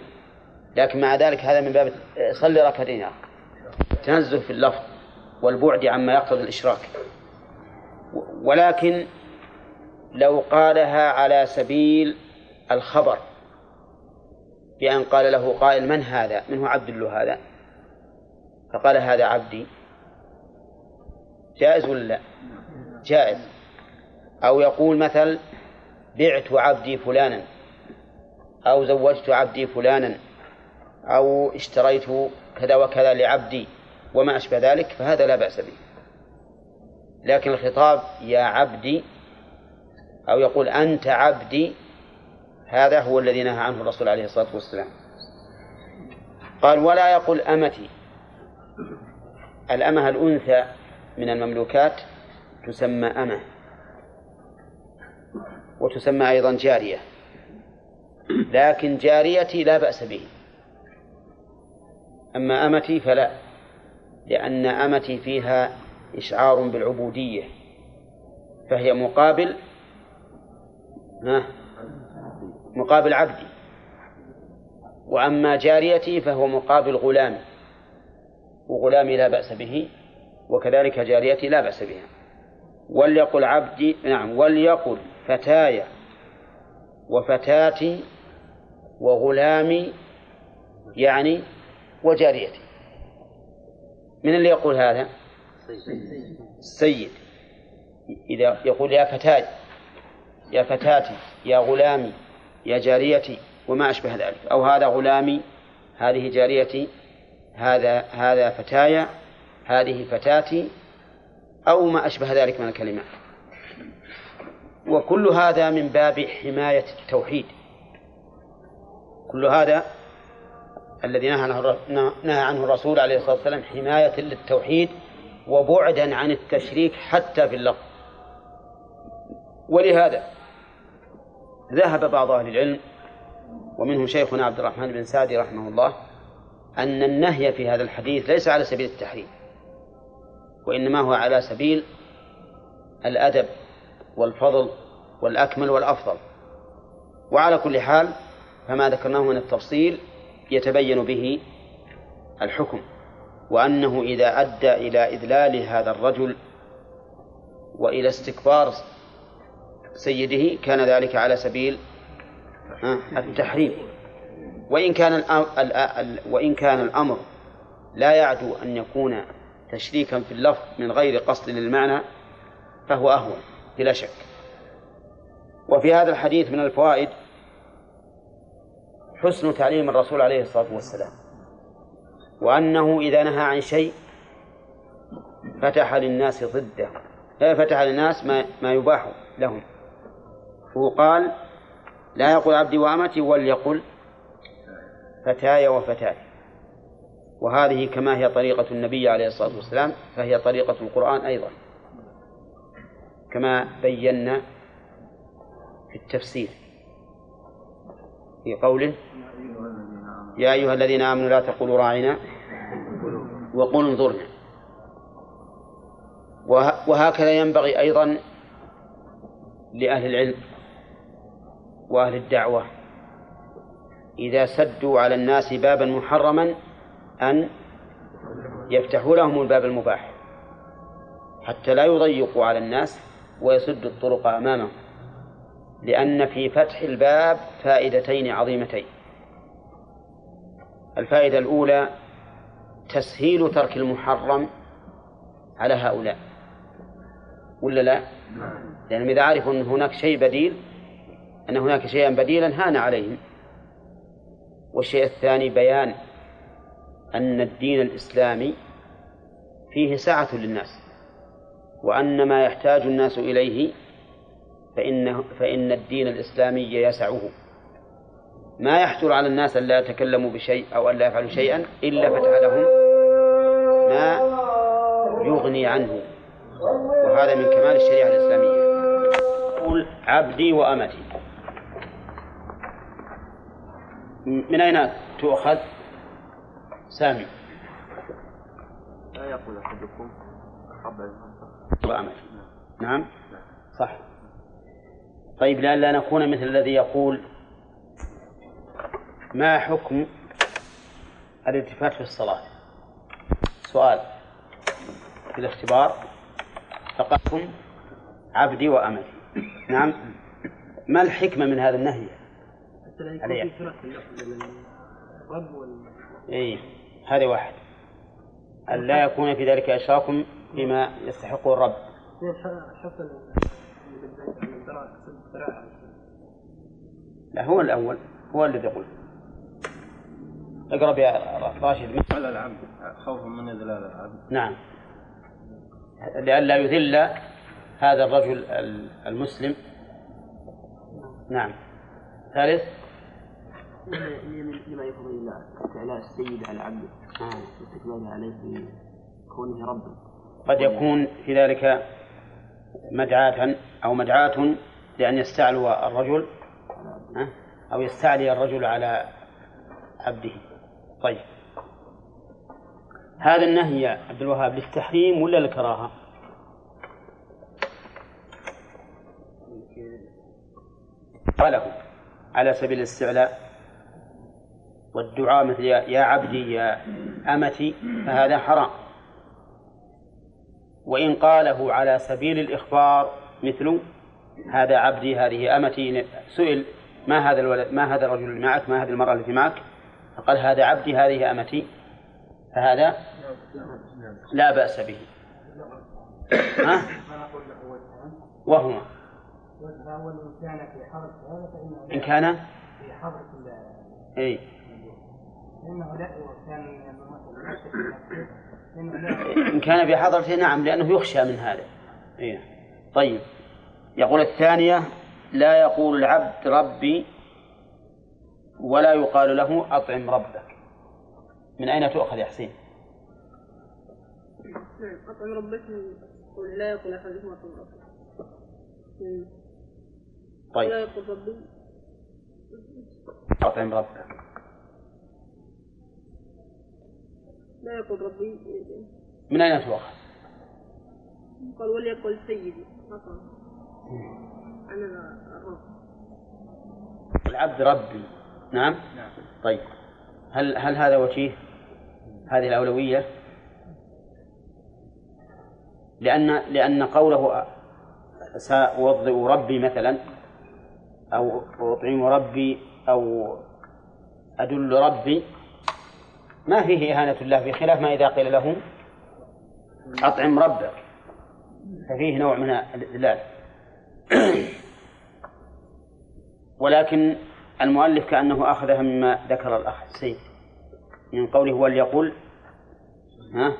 لكن مع ذلك هذا من باب صلي ركعتين تنزه في اللفظ والبعد عما يقتضي الإشراك. ولكن لو قالها على سبيل الخبر بأن قال له قائل من هذا؟ من هو عبد الله هذا؟ فقال هذا عبدي. جائز ولا لا؟ جائز. أو يقول مثل بعت عبدي فلانا. أو زوجت عبدي فلانا. أو اشتريت كذا وكذا لعبدي وما أشبه ذلك فهذا لا بأس به. لكن الخطاب يا عبدي أو يقول أنت عبدي هذا هو الذي نهى عنه الرسول عليه الصلاة والسلام. قال ولا يقول أمتي. الأمة الأنثى من المملوكات تسمى أمة وتسمى أيضا جارية. لكن جاريتي لا بأس به. أما أمتي فلا لأن أمتي فيها إشعار بالعبودية فهي مقابل مقابل عبدي. وأما جاريتي فهو مقابل غلامي وغلامي لا بأس به. وكذلك جاريتي لا بأس بها. وليقل عبدي نعم وليقل فتاي وفتاتي وغلامي يعني وجاريتي. من اللي يقول هذا؟ السيد إذا يقول يا فتاي يا فتاتي يا غلامي يا جاريتي وما أشبه ذلك. أو هذا غلامي هذه جاريتي هذا هذا فتايا هذه فتاتي أو ما أشبه ذلك من الكلمات وكل هذا من باب حماية التوحيد. كل هذا الذي نهى عنه الرسول عليه الصلاة والسلام حماية للتوحيد وبعدا عن التشريك حتى في اللفظ ولهذا ذهب بعض أهل العلم ومنهم شيخنا عبد الرحمن بن سعدي رحمه الله أن النهي في هذا الحديث ليس على سبيل التحريم. وإنما هو على سبيل الأدب والفضل والأكمل والأفضل. وعلى كل حال فما ذكرناه من التفصيل يتبين به الحكم وأنه إذا أدى إلى إذلال هذا الرجل وإلى استكبار سيده كان ذلك على سبيل التحريم. وإن كان وإن كان الأمر لا يعدو أن يكون تشريكا في اللفظ من غير قصد للمعنى فهو أهون بلا شك. وفي هذا الحديث من الفوائد حسن تعليم الرسول عليه الصلاة والسلام وأنه إذا نهى عن شيء فتح للناس ضده. فتح للناس ما, ما يباح لهم وقال لا يقول عبدي وأمتي وليقل فتاي وفتاي. وهذه كما هي طريقة النبي عليه الصلاة والسلام فهي طريقة القرآن أيضا. كما بينا في التفسير في قوله يا أيها الذين آمنوا لا تقولوا راعنا وقولوا انظرنا. وهكذا ينبغي أيضا لأهل العلم وأهل الدعوة إذا سدوا على الناس بابا محرما أن يفتحوا لهم الباب المباح حتى لا يضيقوا على الناس ويسدوا الطرق أمامهم لأن في فتح الباب فائدتين عظيمتين الفائدة الأولى تسهيل ترك المحرم على هؤلاء ولا لا؟ لأنهم إذا عرفوا أن هناك شيء بديل أن هناك شيئا بديلا هان عليهم والشيء الثاني بيان أن الدين الإسلامي فيه سعة للناس وأن ما يحتاج الناس إليه فإن فإن الدين الإسلامي يسعه. ما يحجر على الناس أن لا يتكلموا بشيء أو أن لا يفعلوا شيئا إلا فتح لهم ما يغني عنه وهذا من كمال الشريعة الإسلامية. يقول عبدي وأمتي. من أين تؤخذ؟ سامي. لا يقول أحدكم أحب وأمتي نعم. صح. طيب لئلا نكون مثل الذي يقول ما حكم الالتفات في الصلاة؟ سؤال. في الاختبار فقالكم عبدي وأمتي نعم؟ ما الحكمة من هذا النهي؟ حتى لا يكون. في فرق من الرب وال إيه. هذا واحد. أن لا يكون في ذلك إشراك بما يستحقه الرب. لا هو الأول. هو الذي يقول. اقرب يا راشد. على العبد. خوفا من إذلال العبد. نعم. لئلا يذل هذا الرجل ال- المسلم. نعم. ثالث. لما يفضل الله استعلاء السيد على عبده. واستكماله عليه بكونه ربا قد يكون في ذلك مدعاة أو مدعاة لأن يستعلو الرجل؟ أو يستعلي الرجل على عبده طيب هذا النهي يا عبد الوهاب للتحريم ولا للكراهة؟ قاله على سبيل الاستعلاء والدعاء مثل يا عبدي يا أمتي فهذا حرام. وإن قاله على سبيل الإخبار مثل هذا عبدي هذه أمتي سئل ما هذا الولد ما هذا الرجل اللي معك؟ ما هذه المرأة التي معك؟ فقال هذا عبدي هذه أمتي. فهذا لا بأس به. ها؟ فإنه إن كان؟ في حضرة ال- إيه فإنه لا وكان فإنه لا إن كان بحضرته نعم لأنه يخشى من هذا. إيه. طيب. يقول الثانية لا يقول العبد ربي ولا يقال له أطعم ربك. من أين تؤخذ يا حسين؟ نعم أطعم ربك قل لا يقول أحدكم أطعم ربك. مم. لا طيب يقول ربي. أطعم ربك. لا يقول ربي من أين تؤخذ؟ قال وليقل سيدي. أنا الرب العبد ربي. نعم. طيب. هل هل هذا وجيه؟ هذه الأولوية؟ لأن لأن قوله سأوضئ ربي مثلا أو أطعم ربي أو أدل ربي ما فيه إهانة الله بخلاف ما إذا قيل له أطعم ربك. ففيه نوع من الإذلال. ولكن المؤلف كأنه أخذها مما ذكر الأخ السيد من قوله وليقل ها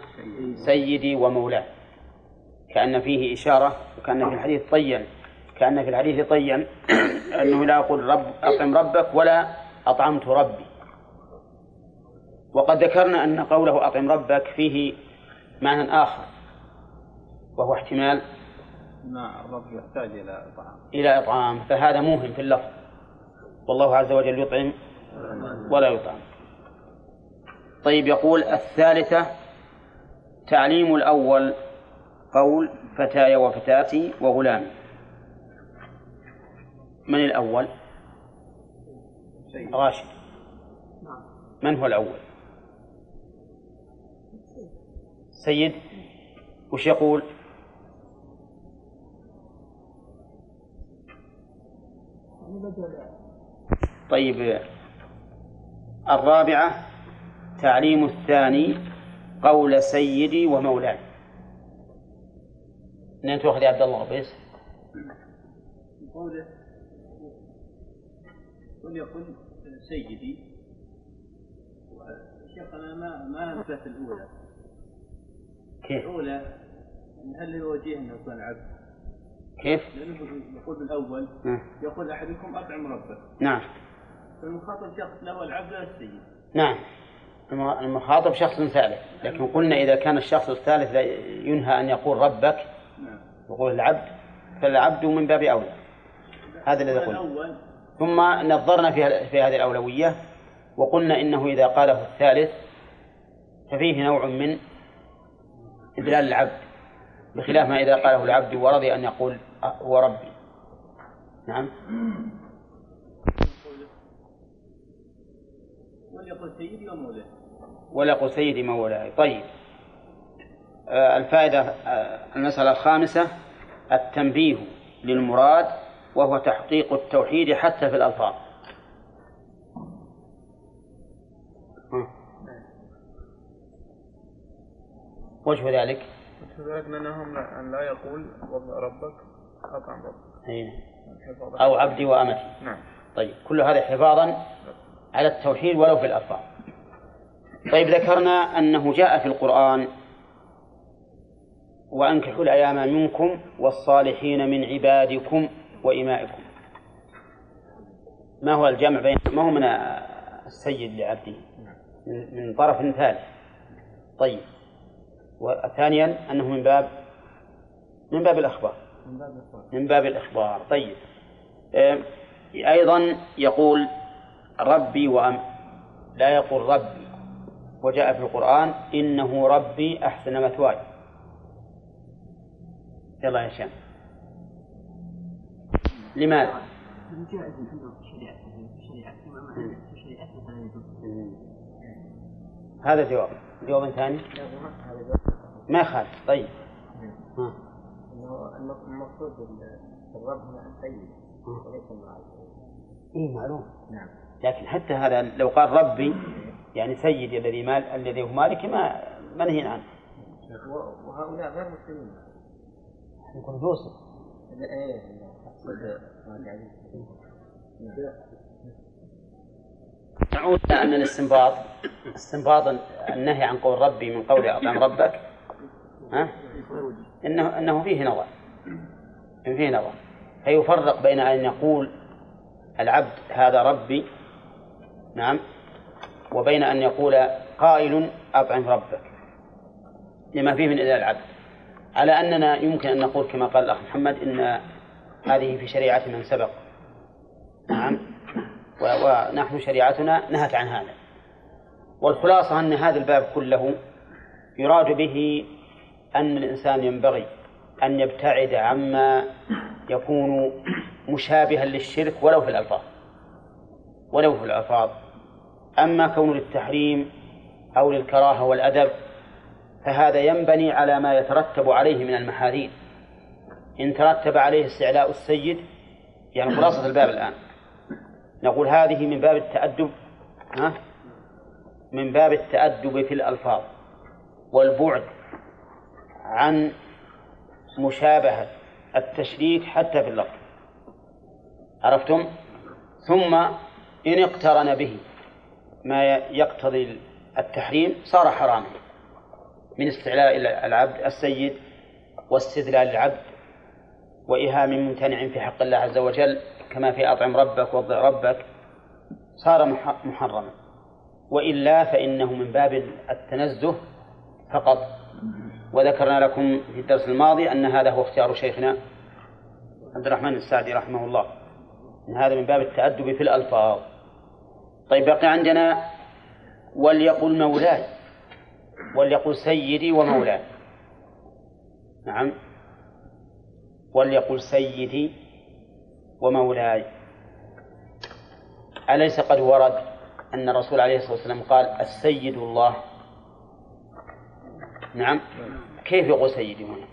سيدي ومولاي. كأن فيه إشارة وكأن في الحديث طيا كأن في الحديث طيا أنه لا يقول رب أطعم ربك ولا أطعمت ربي. وقد ذكرنا أن قوله أطعم ربك فيه معنى آخر وهو احتمال الرب يحتاج إلى طعام إلى إطعام فهذا موهم في اللفظ. والله عز وجل يطعم ولا يطعم. طيب يقول الثالثة تعليم الأول قول فتاي وفتاتي وغلامي من الأول؟ راشد. من هو الأول؟ سيد وش يقول؟ طيب الرابعة تعليم الثاني قول سيدي ومولاي. منين تأخذ يا عبد الله؟ بس. قوله وليقل سيدي. شيخنا ما ما انتبهت الأولى؟ كيف؟ الأولى هل يوجه انه يكون عبد؟ كيف؟ لأنه يقول بالأول آه. يقول أحدكم أطعم ربك نعم. فالمخاطب شخص له العبد لا السيد نعم. الم- المخاطب شخص ثالث. لكن قلنا إذا كان الشخص الثالث ينهى أن يقول ربك نعم. يقول العبد فالعبد من باب أولى. هذا الذي قلنا. ثم نظرنا في في هذه الأولوية وقلنا إنه إذا قاله الثالث ففيه نوع من إدلال العبد. بخلاف ما إذا قاله العبد ورضي أن يقول هو ربي. نعم. وليقل سيدي ومولاي ولا يقول سيدي مولاي طيب. آه، الفائدة آه، المسألة الخامسة التنبيه للمراد وهو تحقيق التوحيد حتى في الألفاظ. وجه ذلك؟ ذلك أنهم أن لا يقول ربك أطعم ربك. أي. أو عبدي وأمتي. نعم. طيب كل هذا حفاظا على التوحيد ولو في الألفاظ طيب ذكرنا أنه جاء في القرآن وأنكحوا الأيام منكم والصالحين من عبادكم وإمائكم. ما هو الجمع بين ما هو من السيد لعبده؟ من طرف ثالث. طيب وثانيا أنه من باب من باب الأخبار. من باب الإخبار. طيب. آه، أيضا يقول ربي وأم. لا يقول ربي. وجاء في القرآن إنه ربي أحسن مثواي. يلا يا شام لماذا؟ هذا جواب. جواب ثاني؟ ما خالف. طيب. ها. المقصود الرب هنا السيد وليس اي معلوم نعم. لكن حتى هذا لو قال ربي يعني سيدي الذي مال الذي هو مالك ما منهي عنه. وهؤلاء غير مسلمين. يقول يوسف إيه نعود إلى أن الاستنباط إستنباط النهي عن قول ربي من قول أطعم ربك. ها؟ إنه إنه فيه نظر. فيه نظر. فيفرق بين أن يقول العبد هذا ربي نعم وبين أن يقول قائل أطعم ربك. لما فيه من إذا العبد. على أننا يمكن أن نقول كما قال الأخ محمد إن هذه في شريعة من سبق. نعم. ونحن شريعتنا نهت عن هذا. والخلاصة أن هذا الباب كله يراد به أن الإنسان ينبغي أن يبتعد عما يكون مشابها للشرك ولو في الألفاظ. ولو في الألفاظ. أما كون للتحريم أو للكراهة والأدب فهذا ينبني على ما يترتب عليه من المحاذير. إن ترتب عليه استعلاء السيد يعني خلاصة الباب الآن. نقول هذه من باب التأدب ها؟ من باب التأدب في الألفاظ والبعد عن مشابهة التشريك حتى في اللفظ. عرفتم؟ ثم إن اقترن به ما يقتضي التحريم صار حراما من استعلاء العبد السيد واستذلال العبد وإهام ممتنع في حق الله عز وجل كما في أطعم ربك وضع ربك صار محرما. وإلا فإنه من باب التنزه فقط. وذكرنا لكم في الدرس الماضي أن هذا هو اختيار شيخنا عبد الرحمن السعدي رحمه الله. أن هذا من باب التأدب في الألفاظ. طيب بقي عندنا وليقل مولاي وليقل سيدي ومولاي. نعم. وليقل سيدي ومولاي. أليس قد ورد أن الرسول عليه الصلاة والسلام قال السيد الله؟ نعم. كيف يقول سيدي هنا؟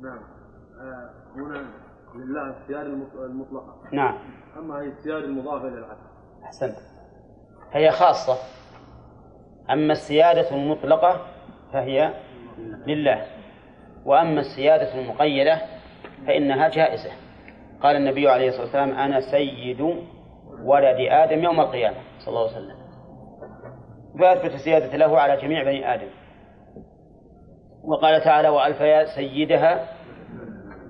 نعم. آه، هنا لله السيادة المطلقة نعم. أما هي السيادة المضافة للعبد أحسنت. هي خاصة. أما السيادة المطلقة فهي لله. وأما السيادة المقيدة فإنها جائزة. قال النبي عليه الصلاة والسلام أنا سيد ولد آدم يوم القيامة. صلى الله عليه وسلم. فأثبت السيادة له على جميع بني آدم. وقال تعالى وألفيا سيدها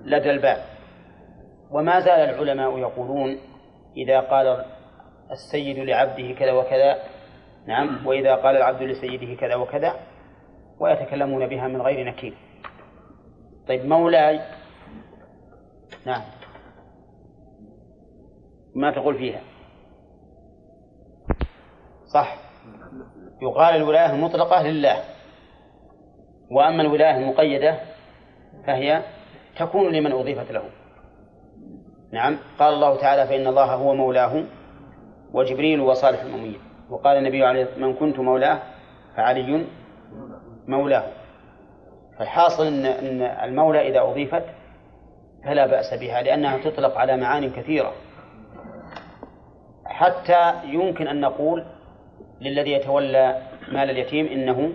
لدى الباب. وما زال العلماء يقولون إذا قال السيد لعبده كذا وكذا. نعم. وإذا قال العبد لسيده كذا وكذا. ويتكلمون بها من غير نكير. طيب مولاي. نعم. ما تقول فيها. صح. يقال الولاية المطلقة لله. وأما الولاية المقيدة فهي تكون لمن أضيفت له. نعم. قال الله تعالى فإن الله هو مولاه وجبريل وصالح المؤمنين. وقال النبي عليه من كنت مولاه فعلي مولاه. فالحاصل أن أن المولى إذا أضيفت فلا بأس بها لأنها تطلق على معان كثيرة. حتى يمكن أن نقول للذي يتولى مال اليتيم إنه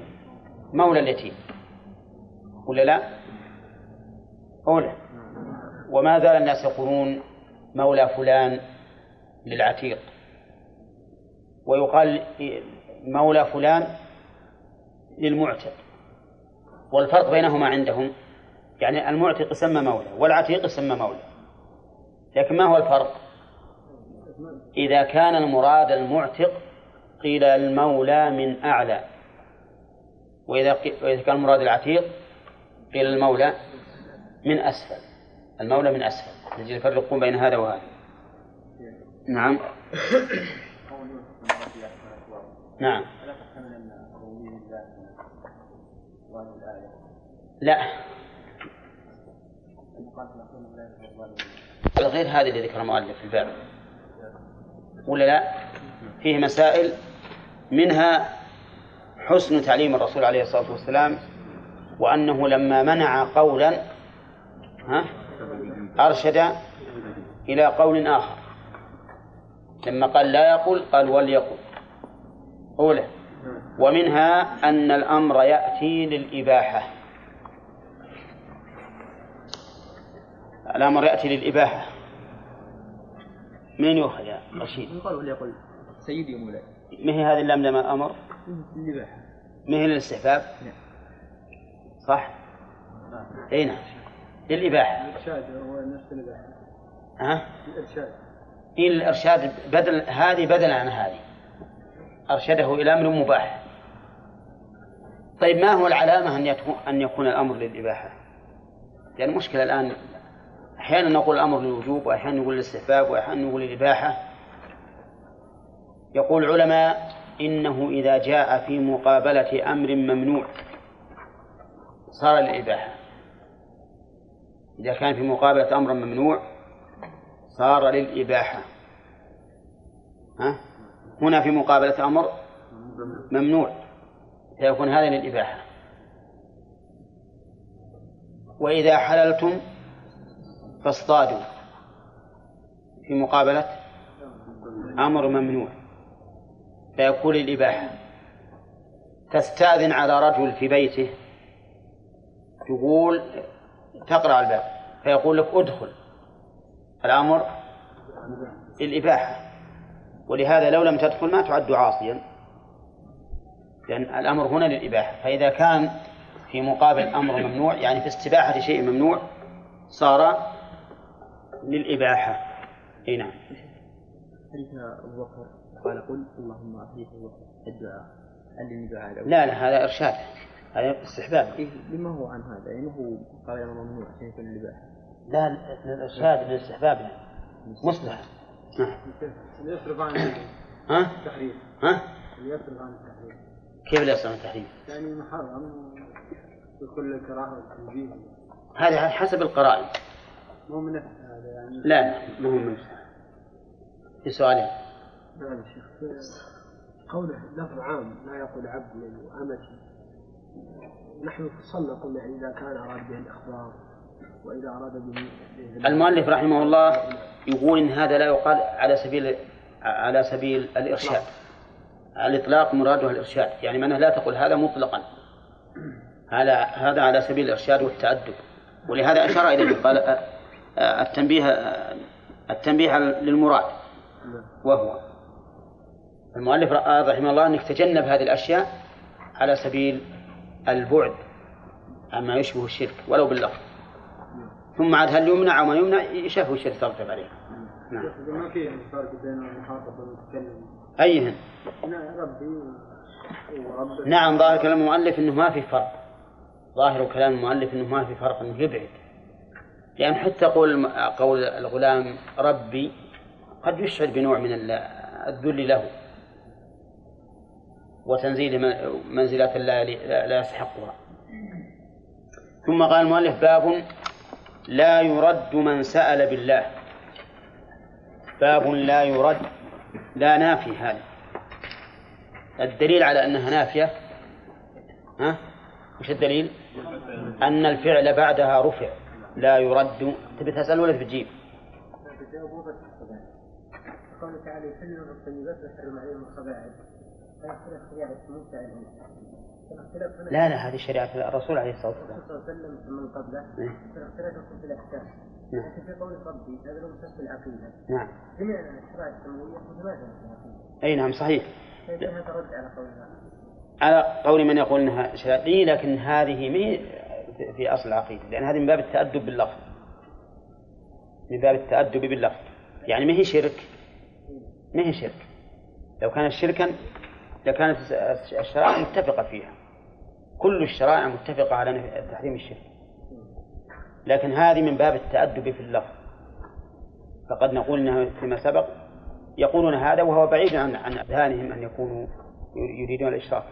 مولى اليتيم. ولا لا؟ أولى. وما زال الناس يقولون مولى فلان للعتيق. ويقال مولى فلان للمعتق. والفرق بينهما عندهم. يعني المعتق يسمى مولى والعتيق يسمى مولى. لكن ما هو الفرق؟ إذا كان المراد المعتق قيل المولى من أعلى. وإذا وإذا كان المراد العتيق قيل المولى من أسفل. المولى من أسفل. يجب يفرقون بين هذا وهذا. نعم. نعم. لا. غير هذه اللي ذكر المؤلف في الباب. ولا لا؟ فيه مسائل منها حسن تعليم الرسول عليه الصلاة والسلام وأنه لما منع قولا ها؟ أرشد إلى قول آخر. لما قال لا يقول قال وليقل أولى. ومنها أن الأمر يأتي للإباحة. الأمر يأتي للإباحة. من يؤخذ يا رشيد؟ يقال وليقل سيدي ومولاي ما هي هذه اللام لما أمر؟ الإباحة ما هي للاستحباب؟ نعم. صح؟ أي نعم للإباحة الإرشاد هو نفس الإباحة ها؟ الإرشاد إلى الإرشاد بدل هذه بدلا عن هذه أرشده إلى أمر مباح طيب ما هو العلامة أن يكون أن يكون الأمر للإباحة؟ لأن المشكلة الآن أحيانا نقول الأمر للوجوب وأحيانا نقول للاستحباب وأحيانا نقول للإباحة. يقول العلماء إنه إذا جاء في مقابلة أمر ممنوع صار للإباحة. إذا كان في مقابلة أمر ممنوع صار للإباحة. ها؟ هنا في مقابلة أمر ممنوع فيكون هذا للإباحة. وإذا حللتم فاصطادوا في مقابلة أمر ممنوع. فيكون للإباحة تستأذن على رجل في بيته؟ تقول تقرأ الباب. فيقول لك ادخل. الأمر للإباحة ولهذا لو لم تدخل ما تعد عاصيا. لأن الأمر هنا للإباحة. فإذا كان في مقابل أمر ممنوع يعني في استباحة شيء ممنوع صار للإباحة. أي نعم. حديث أبو بكر قال قل اللهم أحييك الدعاء علمني دعاء لا لا هذا إرشاد. هذا استحباب. إيه لما هو عن هذا؟ يعني هو قال أنا ممنوع عشان يكون الإباحة لا للإرشاد للاستحباب مصلحة نعم. اللي يصرف عن ها التحريم. ها؟ اللي يصرف عن التحريم. كيف لا يصنع التحريم؟ يعني محرم. بكل الكراهة والتنزيه هذا على حسب القرائن. مو من لا لا ما هو من في سؤالين نعم شيخ. قوله لفظ عام لا يقول عبد وأمتي نحن فصلنا قلنا يعني إذا كان أراد به الإخبار وإذا أراد به المؤلف رحمه الله يقول إن هذا لا يقال على سبيل على سبيل الإرشاد. الإطلاق مراده الإرشاد. يعني معناه لا تقول هذا مطلقا. هذا هذا على سبيل الإرشاد والتأدب. ولهذا أشار إليه قال التنبيه التنبيه للمراد وهو المؤلف رحمه الله أنك تجنب هذه الأشياء على سبيل البعد عما يشبه الشرك ولو باللفظ. ثم عاد هل يمنع أو ما يمنع؟ يشاف وش يترتب عليه نعم. ما في يعني فرق بين المخاطب والمتكلم. أيهن. ربي ورب نعم ظاهر كلام المؤلف أنه ما في فرق. ظاهر كلام المؤلف أنه ما في فرق أنه يبعد. لأن حتى قول قول الغلام ربي قد يشعر بنوع من ال- الذل له وتنزيل من- منزلة لا لا لا يستحقها. ثم قال المؤلف باب لا يرد من سأل بالله. باب لا يرد لا نافي هذا. الدليل على أنها نافية ها؟ وش الدليل؟ أن الفعل بعدها رفع. لا يرد. تبي تسأل ولا تبي تجيب؟ قوله تعالى يحل الطيبات ويحرم عليهم الخبائث لا لا هذه شريعة الرسول عليه الصلاة والسلام. الرسول صلى الله عليه وسلم من قبله. يكون في الأحكام. نعم. لكن في قول ربي هذا مسك العقيدة. نعم. جميع الشرائع السماوية متماثله في العقيدة. أي نعم صحيح. فإذا هذا رد على قولنا على قول من يقول إنها شريعة إيه، لكن هذه في أصل العقيدة لأن هذه من باب التأدب باللفظ. من باب التأدب باللفظ. يعني ما هي شرك؟ ما هي شرك؟ لو كانت شركا لكانت الشرائع متفقة فيها. كل الشرائع متفقة على تحريم الشرك. لكن هذه من باب التأدب في اللفظ. فقد نقول إنها فيما سبق يقولون هذا وهو بعيد عن عن أذهانهم أن يكونوا يريدون الاشراك